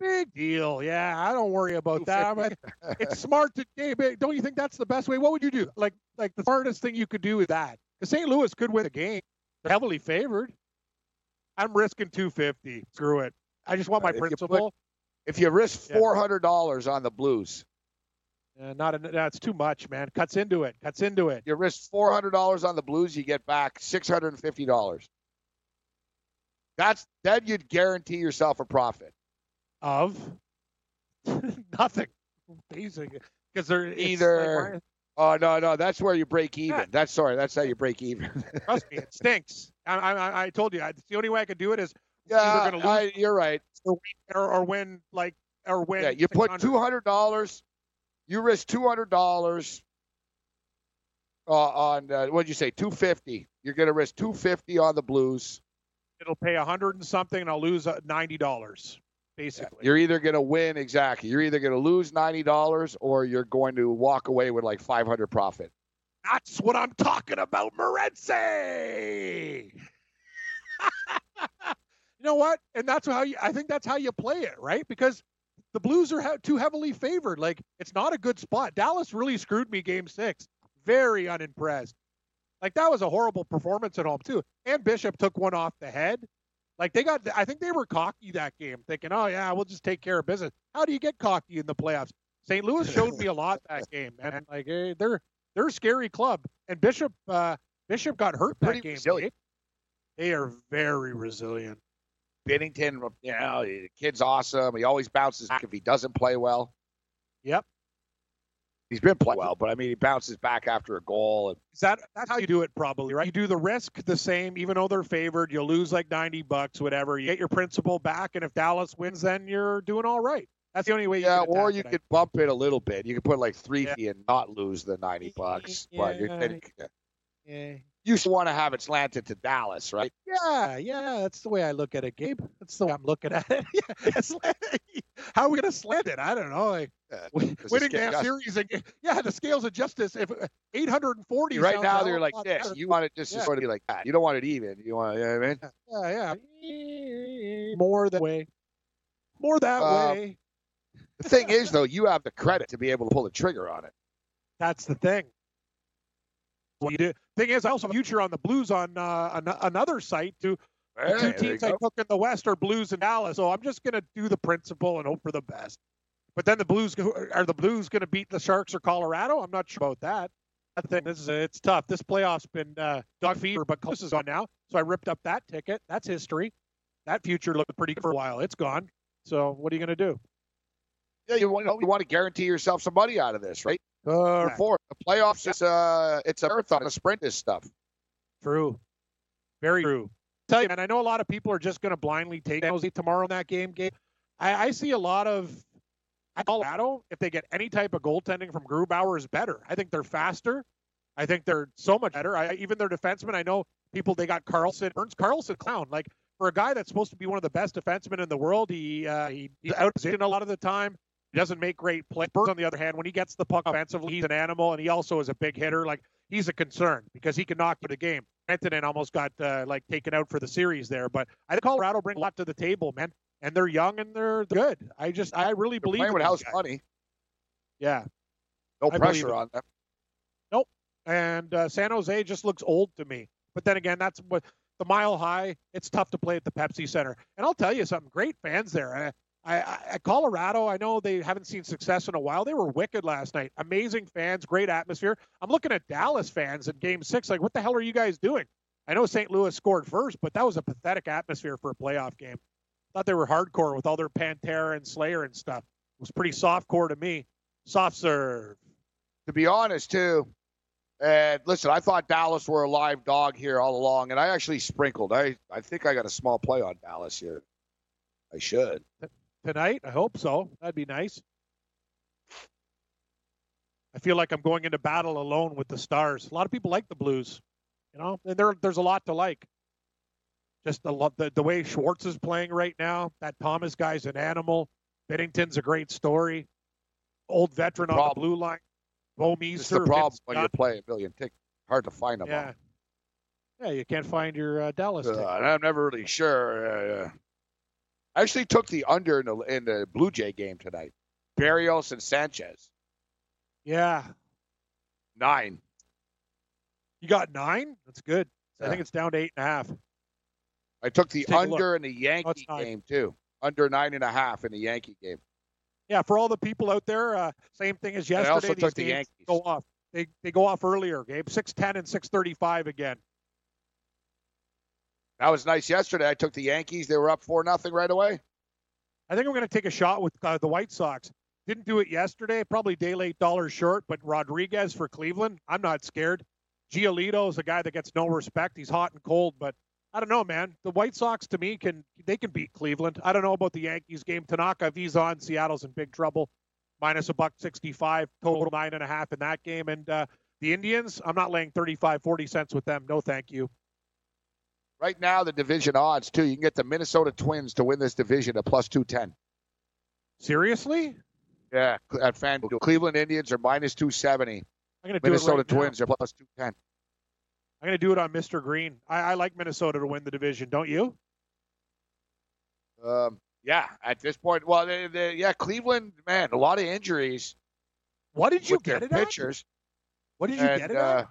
Big deal. Yeah, I don't worry about that. Like, it's smart to hey, don't you think that's the best way? What would you do? Like like the smartest thing you could do is that. Because St. Louis could win the game. They're heavily favored. I'm risking 250. Screw it. I just want uh, my you put- principal. If you risk four hundred dollars on the Blues, Uh, not a, that's too much, man. Cuts into it. Cuts into it. you risk four hundred dollars on the Blues, you get back six hundred and fifty dollars. That's then you'd guarantee yourself a profit. Of nothing, basically, because they're like Either- Oh no, no, that's where you break even. Yeah. That's sorry, that's how you break even. Trust me, it stinks. I, I, I told you, I, the only way I could do it is yeah, going to lose I, you're right. or, win- or, or win like or win. Yeah, you put two hundred dollars. You risk two hundred dollars uh, on uh, what did you say? Two fifty. You're going to risk two fifty on the Blues. It'll pay a hundred and something, and I'll lose uh, ninety dollars, basically. You're either going to win exactly. You're either going to lose ninety dollars or you're going to walk away with like five hundred profit. That's what I'm talking about, Morenzi. you know what? And that's how you. I think that's how you play it, right? Because the Blues are too heavily favored. Like it's not a good spot. Dallas really screwed me Game Six. Very unimpressed. Like that was a horrible performance at home too. And Bishop took one off the head. Like they got. I think they were cocky that game, thinking, "Oh yeah, we'll just take care of business." How do you get cocky in the playoffs? St. Louis showed me a lot that game, man. Like eh, they're they're a scary club. And Bishop uh, Bishop got hurt that Pretty game. resilient. They are very resilient. Binnington, you know, the kid's awesome. He always bounces back if he doesn't play well. Yep. He's been playing well, but I mean, he bounces back after a goal. And Is that that's how you do it probably, right? You do the risk the same, even though they're favored. You'll lose like ninety bucks, whatever. You get your principal back, and if Dallas wins, then you're doing all right. That's the only way. You yeah, can or you it, I could bump it a little bit. You could put like three Yeah. fee and not lose the ninety bucks. But you're, Yeah. yeah. Yeah. You still want to have it slanted to Dallas, right? Yeah, yeah, that's the way I look at it, Gabe. That's the way I'm looking at it. yeah, how are we gonna slant it? I don't know. Like Yeah, wi- 'cause the winning that series, and, yeah, the scales of justice. If 840 Right now they're like this. better. You want it just to Yeah. sort of be like that. You don't want it even. You want, you know what I mean? yeah, yeah, more that way, more that Um, way. The thing is, though, you have the credit to be able to pull the trigger on it. That's the thing. What you do. Thing is, I also have a future on the Blues on uh, an- another site too. The Hey, two teams I took in the West are Blues and Dallas, so I'm just going to do the principle and hope for the best. But then the Blues are the Blues going to beat the Sharks or Colorado? I'm not sure about that. I think this is it's tough. This playoff's been uh, dog fever, but close is on now, so I ripped up that ticket. That's history. That future looked pretty good for a while. It's gone. So what are you going to do? Yeah, you want, you want to guarantee yourself some money out of this, right? Correct. Before the playoffs, it's uh, it's a marathon, a sprint. This stuff. True. Very true. Tell you, and I know a lot of people are just going to blindly take San Jose tomorrow in that game. Game. I, I see a lot of Colorado. If they get any type of goaltending from Grubauer, is better. I think they're faster. I think they're so much better. I, even their defensemen, I know people they got Karlsson, Ernst Karlsson, clown. Like for a guy that's supposed to be one of the best defensemen in the world, he uh, he, he's out a lot of the time. He doesn't make great plays. Burns, on the other hand, when he gets the puck offensively, he's an animal, and he also is a big hitter. Like he's a concern because he can knock you the game. Antonin almost got uh, like taken out for the series there, but I think Colorado bring a lot to the table, man. And they're young and they're good. I just I really They're believe with house guys. money. Yeah, No I pressure on them. Nope. And uh, San Jose just looks old to me. But then again, that's what the mile high. It's tough to play at the Pepsi Center. And I'll tell you something. Great fans there. I, I, Colorado. I know they haven't seen success in a while. They were wicked last night. Amazing fans. Great atmosphere. I'm looking at Dallas fans in Game Six. Like, what the hell are you guys doing? I know St. Louis scored first, but that was a pathetic atmosphere for a playoff game. Thought they were hardcore with all their Pantera and Slayer and stuff. It was pretty soft core to me. Soft serve. To be honest, too. And listen, I thought Dallas were a live dog here all along, and I actually sprinkled. I, I think I got a small play on Dallas here. I should. Tonight. I hope so. That'd be nice. I feel like I'm going into battle alone with the Stars. A lot of people like the Blues, you know, and there there's a lot to like. Just the the, the way Schwartz is playing right now. That Thomas guy's an animal. Binnington's a great story. Old veteran on the blue line. Bouwmeester. the problem Vince when Dunn. you play a million tickets. Hard to find them. Yeah. Yeah, you can't find your uh, Dallas. Uh, I'm never really sure. Uh, I actually took the under in the, in the Blue Jay game tonight. Berrios and Sanchez. Yeah. Nine. You got nine? That's good. I think it's down to eight and a half. I took the Take a look. under in the Yankee nine. game, too. Under nine and a half in the Yankee game. Yeah, for all the people out there, uh, same thing as yesterday. I also these took the Yankees. Go off. They they go off earlier. Gabe six ten and six thirty five again. That was nice yesterday. I took the Yankees. They were up 4 nothing right away. I think I'm going to take a shot with uh, the White Sox. Didn't do it yesterday. Probably day late dollars short, but Rodriguez for Cleveland. I'm not scared. Giolito is a guy that gets no respect. He's hot and cold, but I don't know, man. The White Sox to me can they can beat Cleveland. I don't know about the Yankees game. Tanaka, if he's on, Seattle's in big trouble. Minus a buck sixty-five, total nine and a half in that game. And uh, the Indians, I'm not laying 35, 40 cents with them. No, thank you. Right now, the division odds, too. You can get the Minnesota Twins to win this division at plus 210. Seriously? Yeah, at FanDuel. Cleveland Indians are minus 270. I'm going to do Minnesota it right now. Twins are plus 210. I'm going to do it on Mr. Green. I, I like Minnesota to win the division, don't you? Um, yeah, at this point, well, they, they, yeah, Cleveland, man, a lot of injuries What did you get it at? What did you and, get it uh, at?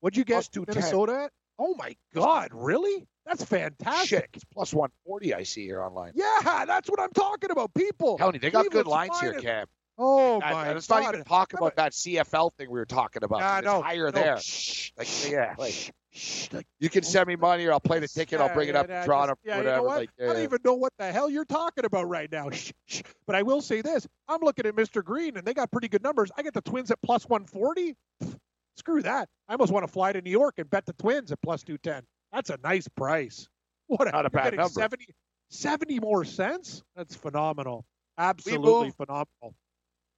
What'd you get plus 210. Minnesota at? Oh my God, really? That's fantastic. Shit, it's plus 140 I see here online. Yeah, that's what I'm talking about. People. You, they got good lines here, minus- Cam. Oh That- my let's not even talk about that CFL thing we were talking about. Yeah, It's no, higher no, there. shh, Like, yeah, like, shh, like, you can send me money or I'll play the ticket. I'll bring it up yeah, yeah, Toronto, just- yeah, whatever. You know what? Like, I don't even know what the hell you're talking about right now. Shh, shh. But I will say this: I'm looking at Mr. Green, and they got pretty good numbers. I get the Twins at plus 140. Pfft, Screw that! I almost want to fly to New York and bet the Twins at plus 210. That's a nice price. What a, Not a bad number. 70, 70 more cents. That's phenomenal. Absolutely moved- phenomenal.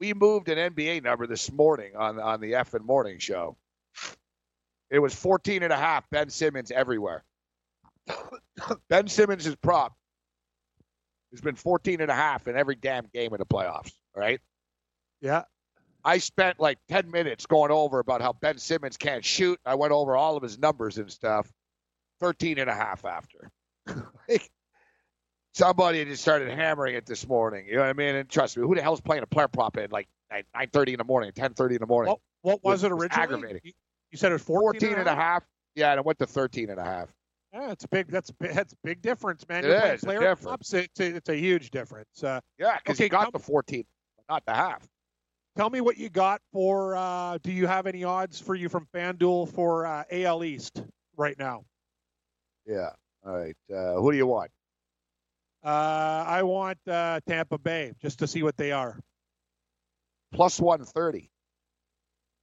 we moved an NBA number this morning on on the F and Morning Show. It was 14 and a half. Ben Simmons everywhere. ben Simmons' is prop has been 14 and a half in every damn game in the playoffs. right? Yeah. I spent like 10 minutes going over about how Ben Simmons can't shoot. I went over all of his numbers and stuff. 13 and a half after. Like, Somebody just started hammering it this morning. You know what I mean? And trust me, who the hell's playing a player prop at like 9:30 in the morning, 10:30 in the morning? What, what was It it was originally? aggravating. You, you said it was 14, 14 and a half. Yeah, and it went to 13 and a half. Yeah, it's a big. That's a big, that's a big difference, man. It You're is, it's player props. It's a, it's a huge difference. Uh, Yeah, because Okay, he got come- the 14, but not the half. Tell me what you got for. Uh, do you have any odds for you from FanDuel for uh, AL East right now? Yeah. All right. Uh, who do you want? Uh, I want uh, Tampa Bay just to see what they are. Plus 130.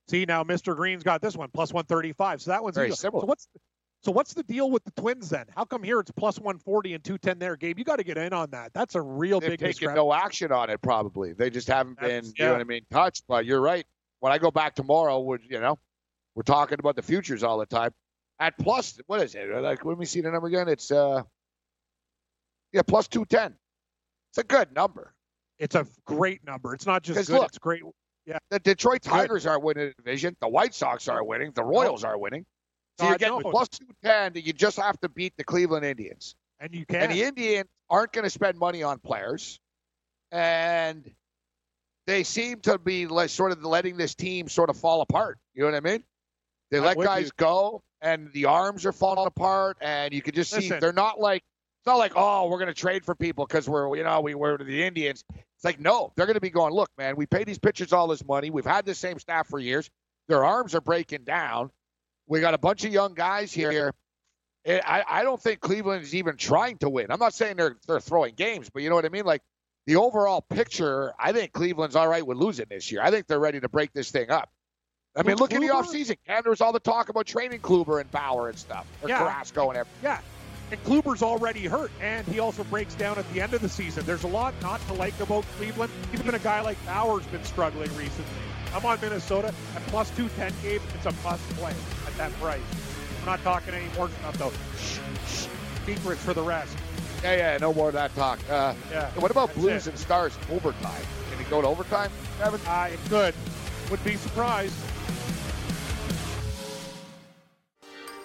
See now, Mr. Green's got this one plus one thirty five. So that one's Very easy. similar. So what's so what's the deal with the Twins then? How come here it's plus one forty and two ten there, Gabe? You got to get in on that. That's a real They've big taken discrepancy. no action on it, probably. They just haven't been, That's- you know what I mean, touched. But you're right. When I go back tomorrow, would you know, we're talking about the futures all the time. At plus, what is it? Like, let me see the number again. It's uh, yeah, plus two ten. It's a good number. It's a great number. It's not just good. look, it's great. Yeah. The Detroit Tigers aren't winning the division. The White Sox aren't winning. The Royals are winning. So you're getting plus two ten. You just have to beat the Cleveland Indians. And you can. And the Indians aren't going to spend money on players, and they seem to be like, sort of letting this team sort of fall apart. You know what I mean? They I'm let guys you. go, and the arms are falling apart, and you can just see they're not like it's not like oh we're going to trade for people because we're you know we were the Indians. It's like no, they're going to be going. Look, man, we pay these pitchers all this money. We've had the same staff for years. Their arms are breaking down. We got a bunch of young guys here. I, I don't think Cleveland is even trying to win. I'm not saying they're they're throwing games, but you know what I mean. Like the overall picture, I think Cleveland's all right with losing this year. I think they're ready to break this thing up. I mean, Well, look at the Kluber- offseason. And there was all the talk about training Kluber and Bauer and stuff, or Yeah. Carrasco and everything. Yeah. And Kluber's already hurt, and he also breaks down at the end of the season. There's a lot not to like about Cleveland. Even a guy like Bauer's been struggling recently. I'm on Minnesota at plus 210 game. It's a must play that price. I'm not talking any more stuff, though. Shh, shh. Secrets for the rest. Yeah, yeah, no more of that talk. Uh, Yeah. What about Blues it. and Stars overtime? Can it go to overtime, Kevin? Uh, it could. Would be surprised.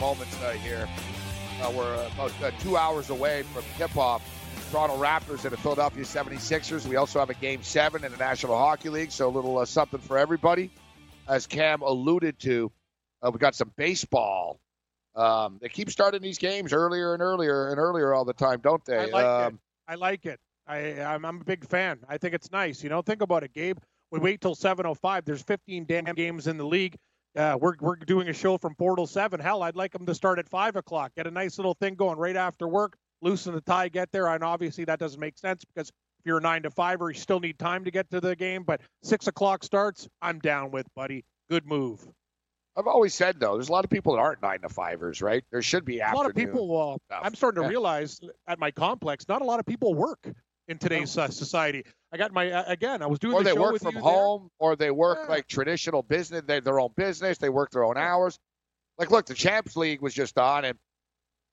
Moments uh, here. Uh, we're about uh, two hours away from tip-off. Toronto Raptors and the Philadelphia 76ers. We also have a game seven in the National Hockey League, so a little uh, something for everybody. As Cam alluded to, uh, we got some baseball. Um, they keep starting these games earlier and earlier and earlier all the time, don't they? I like it. um, I like it. I, I'm, I'm a big fan. I think it's nice. You know, think about it, Gabe. We wait till 7:05. There's 15 damn games in the league. Uh, we're we're doing a show from till seven. Hell, I'd like them to start at five o'clock. Get a nice little thing going right after work. Loosen the tie, get there. And obviously that doesn't make sense because if you're a nine to five, or you still need time to get to the game. But six o'clock starts. I'm down with, buddy. Good move. I've always said though, there's a lot of people that aren't nine to fivers, right? There should be a lot of people. Uh. I'm starting to Yeah. realize at my complex, not a lot of people work in today's uh, society. I got my uh, again. I was doing or the they work from you there. home, or they work Yeah. like traditional business. They their own business. They work their own hours. Like, look, the Champs League was just on, and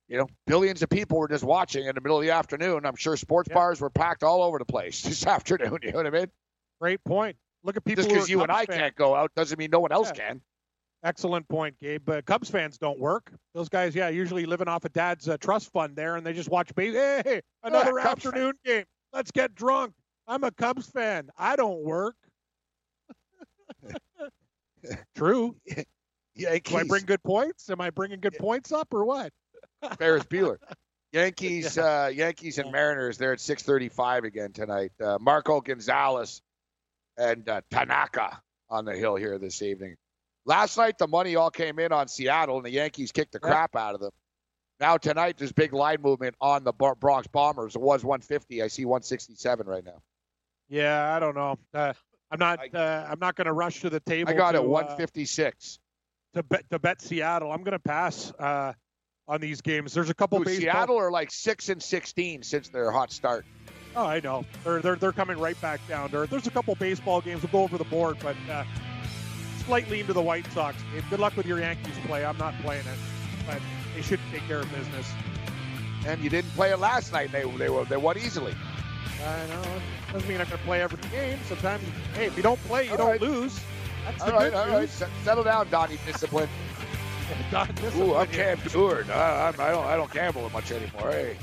you know, billions of people were just watching in the middle of the afternoon. I'm sure sports Yeah. bars were packed all over the place this afternoon. You know what I mean? Great point. Look at people. Just because you and I fans. can't go out doesn't mean no one else Yeah. can. Excellent point, Gabe. But Cubs fans don't work. Those guys, yeah, usually living off of Dad's uh, trust fund there, and they just watch base. Hey, another fan. afternoon game. Let's get drunk. I'm a Cubs fan. I don't work. True. Yankees, Do I bring good points? Am I bringing good points up or what? Ferris Bueller. Yankees, uh, Yankees and Mariners. They're at 6:35 again tonight. Uh, Marco Gonzalez and uh, Tanaka on the hill here this evening. Last night, the money all came in on Seattle, and the Yankees kicked the Yeah. crap out of them. Now tonight, there's big line movement on the Bronx Bombers. It was 150. I see 167 right now. Yeah, I don't know. Uh, I'm not. I- Uh, I'm not going to rush to the table. I got to, it uh, 156. to bet to bet Seattle. I'm going to pass uh, on these games. There's a couple Ooh, baseball. Seattle are like six and 16 since their hot start. Oh, I know. They're they're they're coming right back down earth. There's a couple baseball games. We'll go over the board, but uh, slightly into the White Sox game. Good luck with your Yankees play. I'm not playing it, but they should take care of business. And you didn't play it last night. They they were they won easily. I know. Doesn't mean I'm going to play every game. Sometimes, hey, if you don't play, you All don't right. lose. That's All the right, good all right. news. S- Settle down, Donnie Discipline. Ooh, discipline I'm here. Cam Stewart. I, I'm- I don't I don't gamble much anymore. Hey.